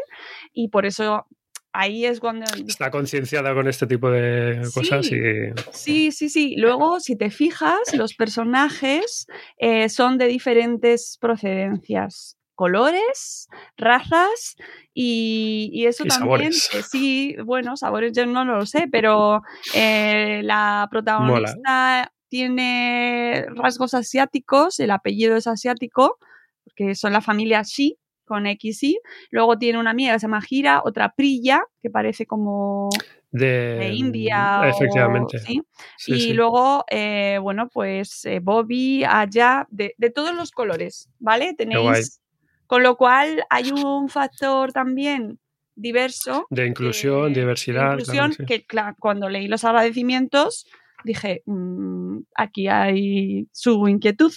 y por eso ahí es cuando Está concienciada con este tipo de cosas Sí. y. Sí, sí, sí. Luego, si te fijas, los personajes eh, son de diferentes procedencias, colores, razas y, y eso Y también. eh, sí, bueno, sabores yo no lo sé, pero eh, la protagonista tiene rasgos asiáticos, el apellido es asiático, porque son la familia Shi con XY. Luego tiene una amiga que se llama Gira, otra Prilla, que parece como De, de India. o- Efectivamente. ¿sí? Sí, y sí. luego, eh, bueno, pues eh, Bobby, Aya, de, de todos los colores, ¿vale? Tenéis. Con lo cual hay un factor también diverso. De inclusión, de diversidad. claro inclusión que, claro, cuando leí los agradecimientos, dije, "Mm, aquí hay su inquietud,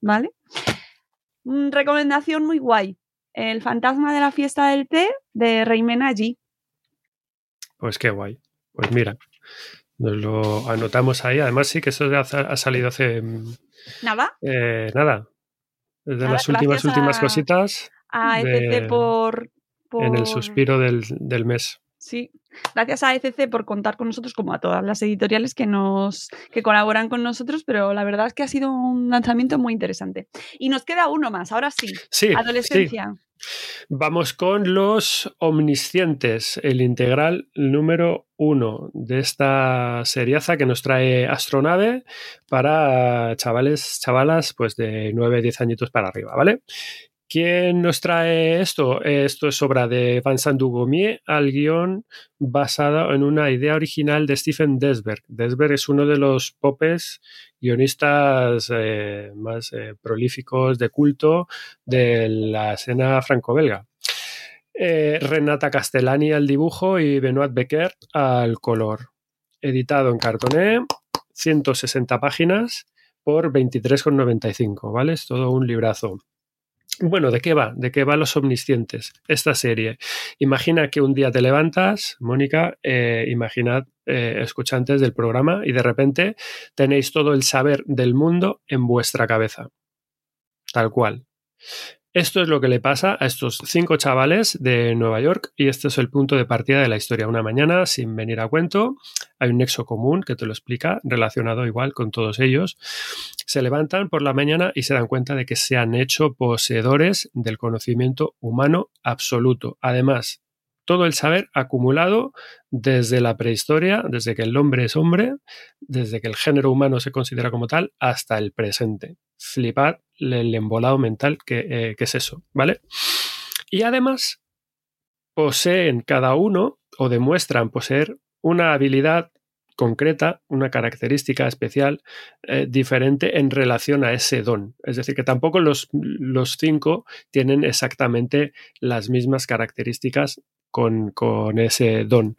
¿vale? Mm, recomendación muy guay. El fantasma de la fiesta del té de Reimena G. Pues qué guay. Pues mira, nos lo anotamos ahí. Además, sí que eso ha salido hace mm, Nada, eh, nada. Es de Nada, las últimas, últimas a- cositas a ECC de- por, en el por- suspiro del, del mes. Sí, gracias a ECC por contar con nosotros, como a todas las editoriales que nos que colaboran con nosotros, pero la verdad es que ha sido un lanzamiento muy interesante. Y nos queda uno más, ahora sí. Sí, sí. Adolescencia. Vamos con los omniscientes, el integral número uno de esta seriaza que nos trae Astronave para chavales, chavalas, pues de 9, 10 añitos para arriba, ¿vale? ¿Quién nos trae esto? Esto es obra de Vincent Dugomier al guion basado en una idea original de Stephen Desberg. Desberg es uno de los popes guionistas eh, más eh, prolíficos de culto de la escena franco-belga. Eh, Renata Castellani al dibujo y Benoit Becker al color. Editado en cartoné, 160 páginas por 23,95, ¿vale? Es todo un librazo. Bueno, ¿de qué va? ¿De qué va Los Omniscientes? Esta serie. Imagina que un día te levantas, Mónica, eh, imaginad, eh, escuchantes del programa, y de repente tenéis todo el saber del mundo en vuestra cabeza. Tal cual. Esto es lo que le pasa a estos cinco chavales de Nueva York y este es el punto de partida de la historia. Una mañana, sin venir a cuento, hay un nexo común que te lo explica, relacionado igual con todos ellos. Se levantan por la mañana y se dan cuenta de que se han hecho poseedores del conocimiento humano absoluto. Además, todo el saber acumulado desde la prehistoria, desde que el hombre es hombre, desde que el género humano se considera como tal, hasta el presente. Flipad el embolado mental que, eh, que es eso, ¿vale? Y además poseen cada uno o demuestran poseer una habilidad concreta, una característica especial eh, diferente en relación a ese don. Es decir, que tampoco los cinco tienen exactamente las mismas características con, ese don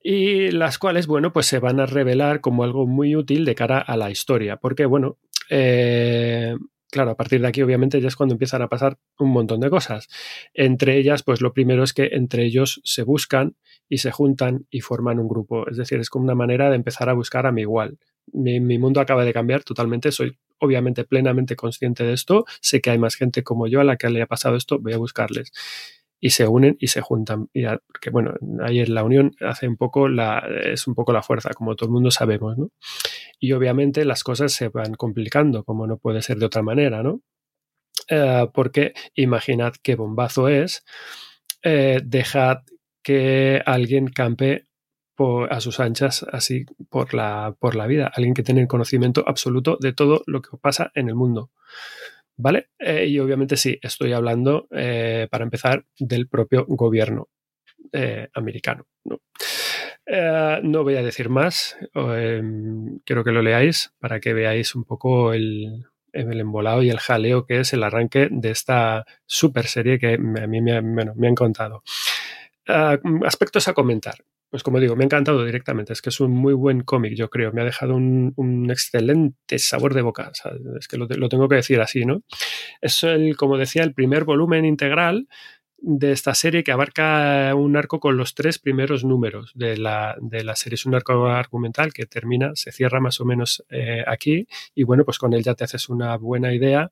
y las cuales, bueno, pues se van a revelar como algo muy útil de cara a la historia, porque, bueno, eh, claro, a partir de aquí obviamente ya es cuando empiezan a pasar un montón de cosas. Entre ellas, pues lo primero es que entre ellos se buscan y se juntan y forman un grupo. Es decir, es como una manera de empezar a buscar a mi igual. Mi mundo acaba de cambiar totalmente, soy obviamente plenamente consciente de esto, sé que hay más gente como yo a la que le ha pasado esto, voy a buscarles y se unen y se juntan. Y porque bueno, ahí en la unión hace un poco la, es un poco la fuerza, como todo el mundo sabemos. Y obviamente las cosas se van complicando, como no puede ser de otra manera, ¿no? Eh, porque imaginad qué bombazo es, eh, dejad que alguien campe a sus anchas así por la, por la vida, alguien que tiene conocimiento absoluto de todo lo que pasa en el mundo. ¿Vale? Eh, y obviamente sí, estoy hablando, eh, para empezar, del propio gobierno eh, americano. ¿no? no voy a decir más, quiero que lo leáis para que veáis un poco el, el embolado y el jaleo que es el arranque de esta super serie que a mí me, me han contado. Ah, aspectos a comentar. Pues como digo, me ha encantado directamente. Es que es un muy buen cómic, yo creo. Me ha dejado un, excelente sabor de boca. es que lo, tengo que decir así, ¿no? Es el, como decía, el primer volumen integral de esta serie que abarca un arco con los tres primeros números de la, serie. Es un arco argumental que termina, se cierra más o menos eh, aquí y bueno, pues con él ya te haces una buena idea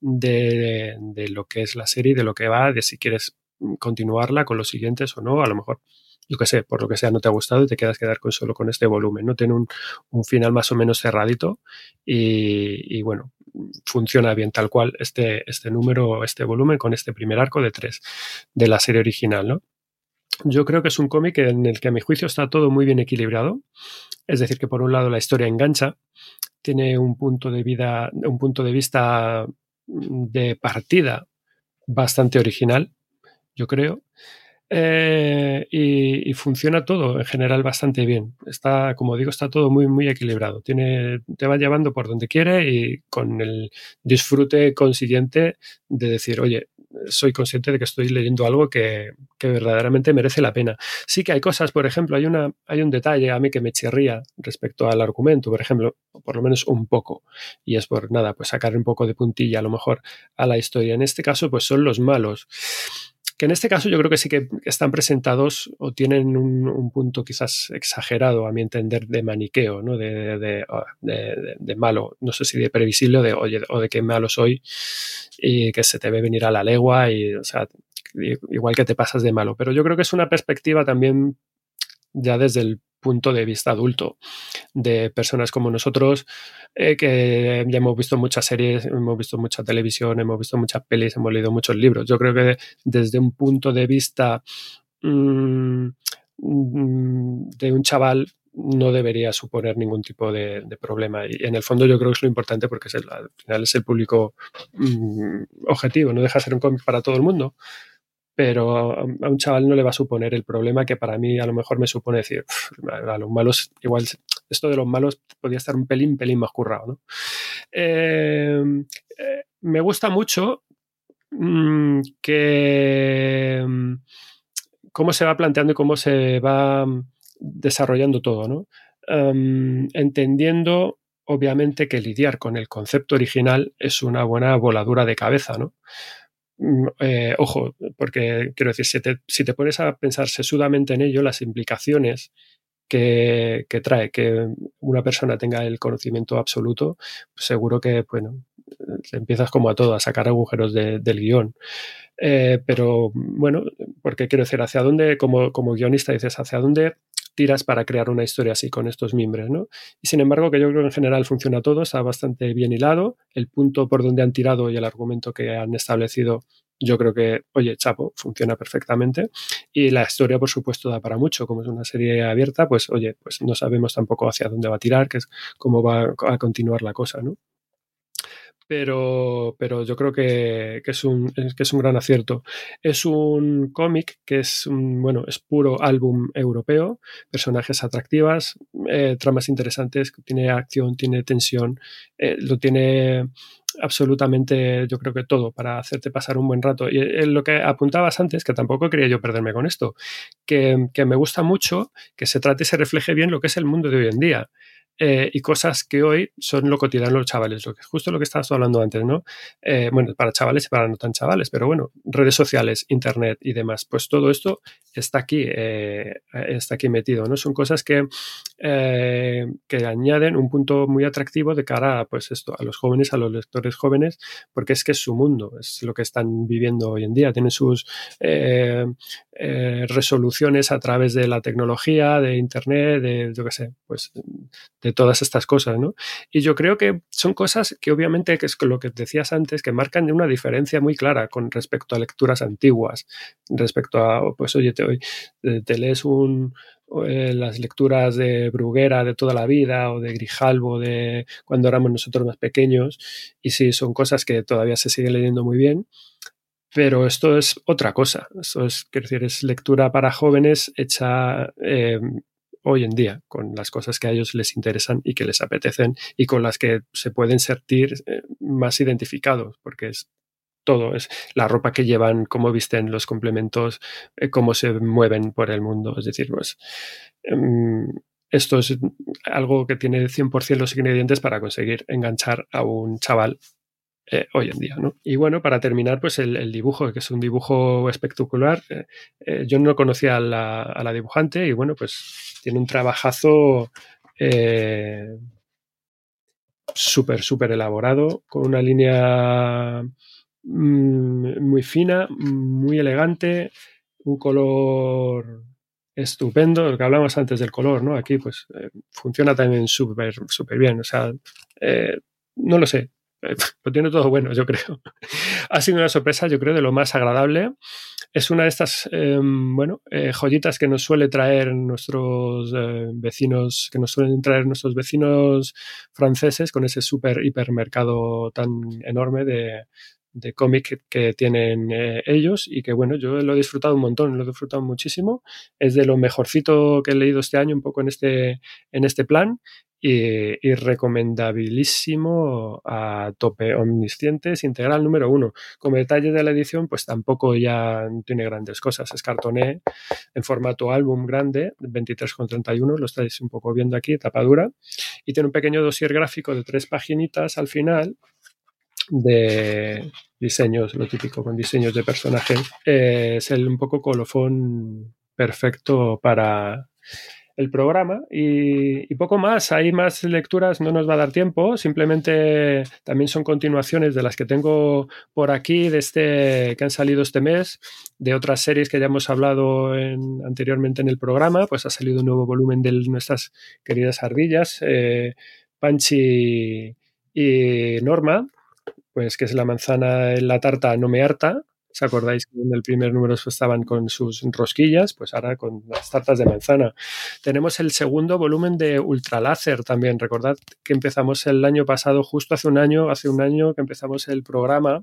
de, de, lo que es la serie, de lo que va, de si quieres continuarla con los siguientes o no. A lo mejor yo qué sé, por lo que sea, no te ha gustado y te quedas quedar con solo con este volumen. No tiene un, final más o menos cerradito y, bueno, funciona bien tal cual este, este número, este volumen con este primer arco de tres de la serie original, ¿no? Yo creo que es un cómic en el que a mi juicio está todo muy bien equilibrado. Es decir, que por un lado la historia engancha, tiene un punto de vida, un punto de vista de partida bastante original, yo creo. Eh, y, funciona todo en general bastante bien. Está, como digo, está todo muy, muy equilibrado. Tiene, te va llevando por donde quiere y con el disfrute consiguiente de decir, oye, soy consciente de que estoy leyendo algo que, que, verdaderamente merece la pena. Sí que hay cosas, por ejemplo, hay, una, hay un detalle a mí que me chirría respecto al argumento, por ejemplo, por lo menos un poco, y es por nada, pues sacar un poco de puntilla a lo mejor a la historia. En este caso, pues son los malos que en este caso yo creo que sí que están presentados o tienen un, punto quizás exagerado, a mi entender, de maniqueo, ¿no? de, ah, de, malo, no sé si de previsible o de, o de que malo soy y que se te ve venir a la legua y, o sea, igual que te pasas de malo. Pero yo creo que es una perspectiva también ya desde el punto de vista adulto de personas como nosotros eh, que ya hemos visto muchas series, hemos visto mucha televisión, hemos visto muchas pelis, hemos leído muchos libros. Yo creo que desde un punto de vista mm, mm, de un chaval no debería suponer ningún tipo de, problema. Y en el fondo yo creo que es lo importante porque es al final es el público mm, objetivo, no deja de ser un cómic para todo el mundo pero a un chaval no le va a suponer el problema que para mí a lo mejor me supone decir, a los malos, igual esto de los malos podría estar un pelín, pelín más currado. ¿no? Eh, eh, me gusta mucho mm, que mm, cómo se va planteando y cómo se va desarrollando todo, ¿no? Em, entendiendo obviamente que lidiar con el concepto original es una buena voladura de cabeza, ¿no? Mm, eh, ojo, porque quiero decir, si te, si te, pones a pensar sesudamente en ello, las implicaciones que, trae que una persona tenga el conocimiento absoluto, seguro que, bueno, empiezas como a todo, a sacar agujeros de- del guion. Eh, pero bueno, porque quiero decir, hacia dónde, como, como guionista dices, hacia dónde tiras para crear una historia así con estos mimbres, ¿no? Y sin embargo, que yo creo que en general funciona todo, está bastante bien hilado, el punto por donde han tirado y el argumento que han establecido, yo creo que, oye, chapo, funciona perfectamente. Y la historia, por supuesto, da para mucho, como es una serie abierta, pues oye, pues no sabemos tampoco hacia dónde va a tirar, que es cómo va a continuar la cosa, ¿no? Pero, pero yo creo que, es un, que es un gran acierto. Es un cómic que es, un, bueno, es puro álbum europeo, personajes atractivas, eh, tramas interesantes, tiene acción, tiene tensión, eh, lo tiene absolutamente, yo creo que todo para hacerte pasar un buen rato. Y eh, lo que apuntabas antes, que tampoco quería yo perderme con esto, que, que me gusta mucho que se trate y se refleje bien lo que es el mundo de hoy en día. Eh, y cosas que hoy son lo cotidiano los chavales, lo que, justo lo que estabas hablando antes, ¿no? Eh, bueno, para chavales y para no tan chavales, pero bueno, redes sociales, internet y demás, pues todo esto está aquí, eh, está aquí metido, ¿no? Son cosas que, que añaden un punto muy atractivo de cara a, pues esto, a los jóvenes, a los lectores jóvenes, porque es que es su mundo, es lo que están viviendo hoy en día, tienen sus resoluciones a través de la tecnología, de internet, de, yo qué sé, pues todas estas cosas, ¿no? Y yo creo que son cosas que obviamente, que es lo que decías antes, que marcan una diferencia muy clara con respecto a lecturas antiguas, respecto a, pues oye, te, te lees un, eh, las lecturas de Bruguera de toda la vida o de Grijalvo de cuando éramos nosotros más pequeños, y sí, son cosas que todavía se sigue leyendo muy bien, pero esto es otra cosa. Esto es, quiero decir, es lectura para jóvenes hecha eh, hoy en día, con las cosas que a ellos les interesan y que les apetecen y con las que se pueden sentir eh, más identificados, porque es todo, es la ropa que llevan, cómo visten los complementos, eh, cómo se mueven por el mundo. Es decir, pues um, esto es algo que tiene 100% los ingredientes para conseguir enganchar a un chaval eh, hoy en día. ¿no? Y bueno, para terminar, pues el, dibujo, que es un dibujo espectacular. Eh, eh, yo no conocía a la, a la, dibujante y bueno, pues tiene un trabajazo súper, súper elaborado, con una línea mmm, muy fina, muy elegante, un color estupendo, lo que hablamos antes del color, ¿no? Aquí pues funciona también súper, súper bien, o sea, no lo sé, [laughs] lo tiene todo bueno, yo creo. [laughs] ha sido una sorpresa, yo creo, de lo más agradable. Es una de estas, eh, bueno, eh, joyitas que nos suele traer nuestros eh, vecinos, que nos suelen traer nuestros vecinos franceses con ese super hipermercado tan enorme de, de cómic que tienen eh, ellos y que bueno, yo lo he disfrutado un montón, lo he disfrutado muchísimo. Es de lo mejorcito que he leído este año, un poco en este, en este plan y, recomendabilísimo a tope. Omniscientes, integral número uno. Como detalle de la edición, pues tampoco ya tiene grandes cosas. Es cartoné en formato álbum grande, 23,31, lo estáis un poco viendo aquí, tapadura. Y tiene un pequeño dossier gráfico de tres paginitas al final de diseños, lo típico con diseños de personajes. Es el un poco colofón perfecto para el programa y, poco más. Hay más lecturas, no nos va a dar tiempo. Simplemente también son continuaciones de las que tengo por aquí, de este que han salido este mes, de otras series que ya hemos hablado en, anteriormente en el programa. Pues ha salido un nuevo volumen de nuestras queridas ardillas, eh, Panchi y Norma, pues que es la manzana en la tarta no me harta. ¿Os acordáis que en el primer número estaban con sus rosquillas? Pues ahora con las tartas de manzana. Tenemos el segundo volumen de Ultraláser también. Recordad que empezamos el año pasado, justo hace un año, hace un año que empezamos el programa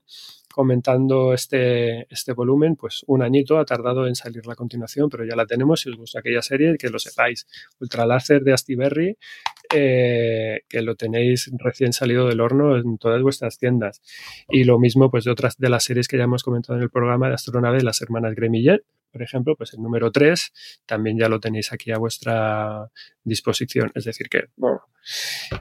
comentando este, este volumen, pues un añito ha tardado en salir la continuación, pero ya la tenemos. Si os gusta aquella serie, que lo sepáis. Ultraláser de Astiberri, eh, que lo tenéis recién salido del horno en todas vuestras tiendas. Y lo mismo pues de otras de las series que ya hemos comentado en el programa de Astronave, las hermanas Gremillet, por ejemplo, pues el número 3 también ya lo tenéis aquí a vuestra disposición. Es decir, que,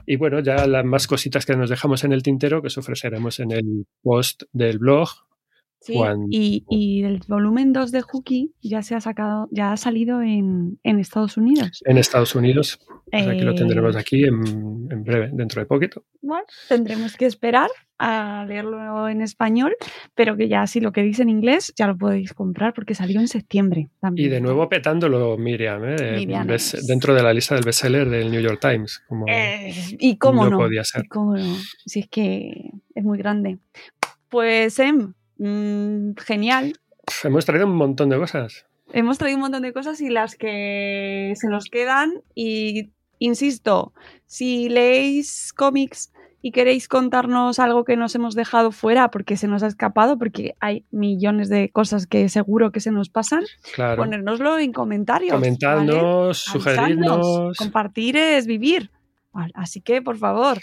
y bueno, ya las más cositas que nos dejamos en el tintero que os ofreceremos en el post del blog Sí, y, y el volumen 2 de Hooky ya se ha sacado, ya ha salido en, en Estados Unidos. En Estados Unidos. Pues aquí lo Eh, tendremos aquí en, en breve, dentro de poquito. Bueno, tendremos que esperar a leerlo en español, pero que ya si lo queréis en inglés ya lo podéis comprar porque salió en septiembre también. Y de nuevo petándolo Miriam, ¿eh? De- Miriam best- es- dentro de la lista del bestseller del New York Times. Como Eh, y cómo no no, podía ser. y cómo no, si es que es muy grande. Pues Em, mm, genial. Hemos traído un montón de cosas. Hemos traído un montón de cosas y las que se nos quedan. Y insisto, si leéis cómics y queréis contarnos algo que nos hemos dejado fuera porque se nos ha escapado, porque hay millones de cosas que seguro que se nos pasan, Claro. ponérnoslo en comentarios. ¿vale? Comentadnos, Avisadnos. sugeridnos, Compartir es vivir. Vale, Así que, por favor.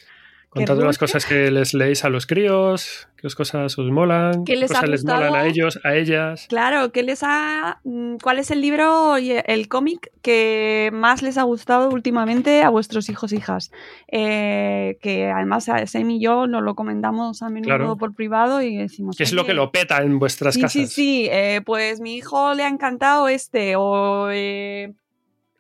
Que contadnos las cosas que les leéis a los críos, qué cosas os molan, ¿Qué les cosas les molan a ellos, a ellas. Claro, ¿qué les ha, mm, ¿cuál es el libro y el cómic que más les ha gustado últimamente a vuestros hijos e hijas? Eh, que además a Sam y yo nos lo comentamos a menudo Claro. por privado y decimos... ¿Qué es lo "Oye, que lo peta en vuestras sí, casas? Sí, sí, eh, pues mi hijo le ha encantado este, o eh,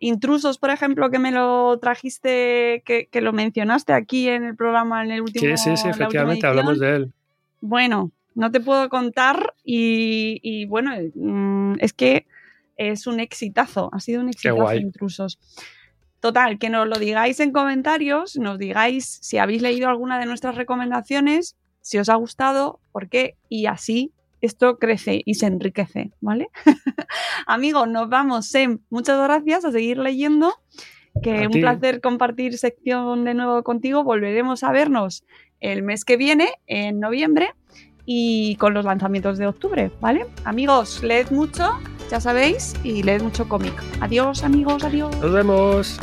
Intrusos, por ejemplo, que me lo trajiste, que, que lo mencionaste aquí en el programa, en el último Sí, sí, sí, efectivamente, hablamos de él. Bueno, no te puedo contar y, y bueno, mm, es que es un exitazo, ha sido un exitazo. Intrusos. Total, que nos lo digáis en comentarios, nos digáis si habéis leído alguna de nuestras recomendaciones, si os ha gustado, por qué, y así esto crece y se enriquece, ¿vale? [laughs] Amigos, nos vamos, Sem, muchas gracias, a seguir leyendo, que A un ti. placer compartir sección de nuevo contigo, volveremos a vernos el mes que viene, en noviembre, y con los lanzamientos de octubre, ¿vale? Amigos, leed mucho, ya sabéis, y leed mucho cómic. Adiós, amigos, adiós. Nos vemos.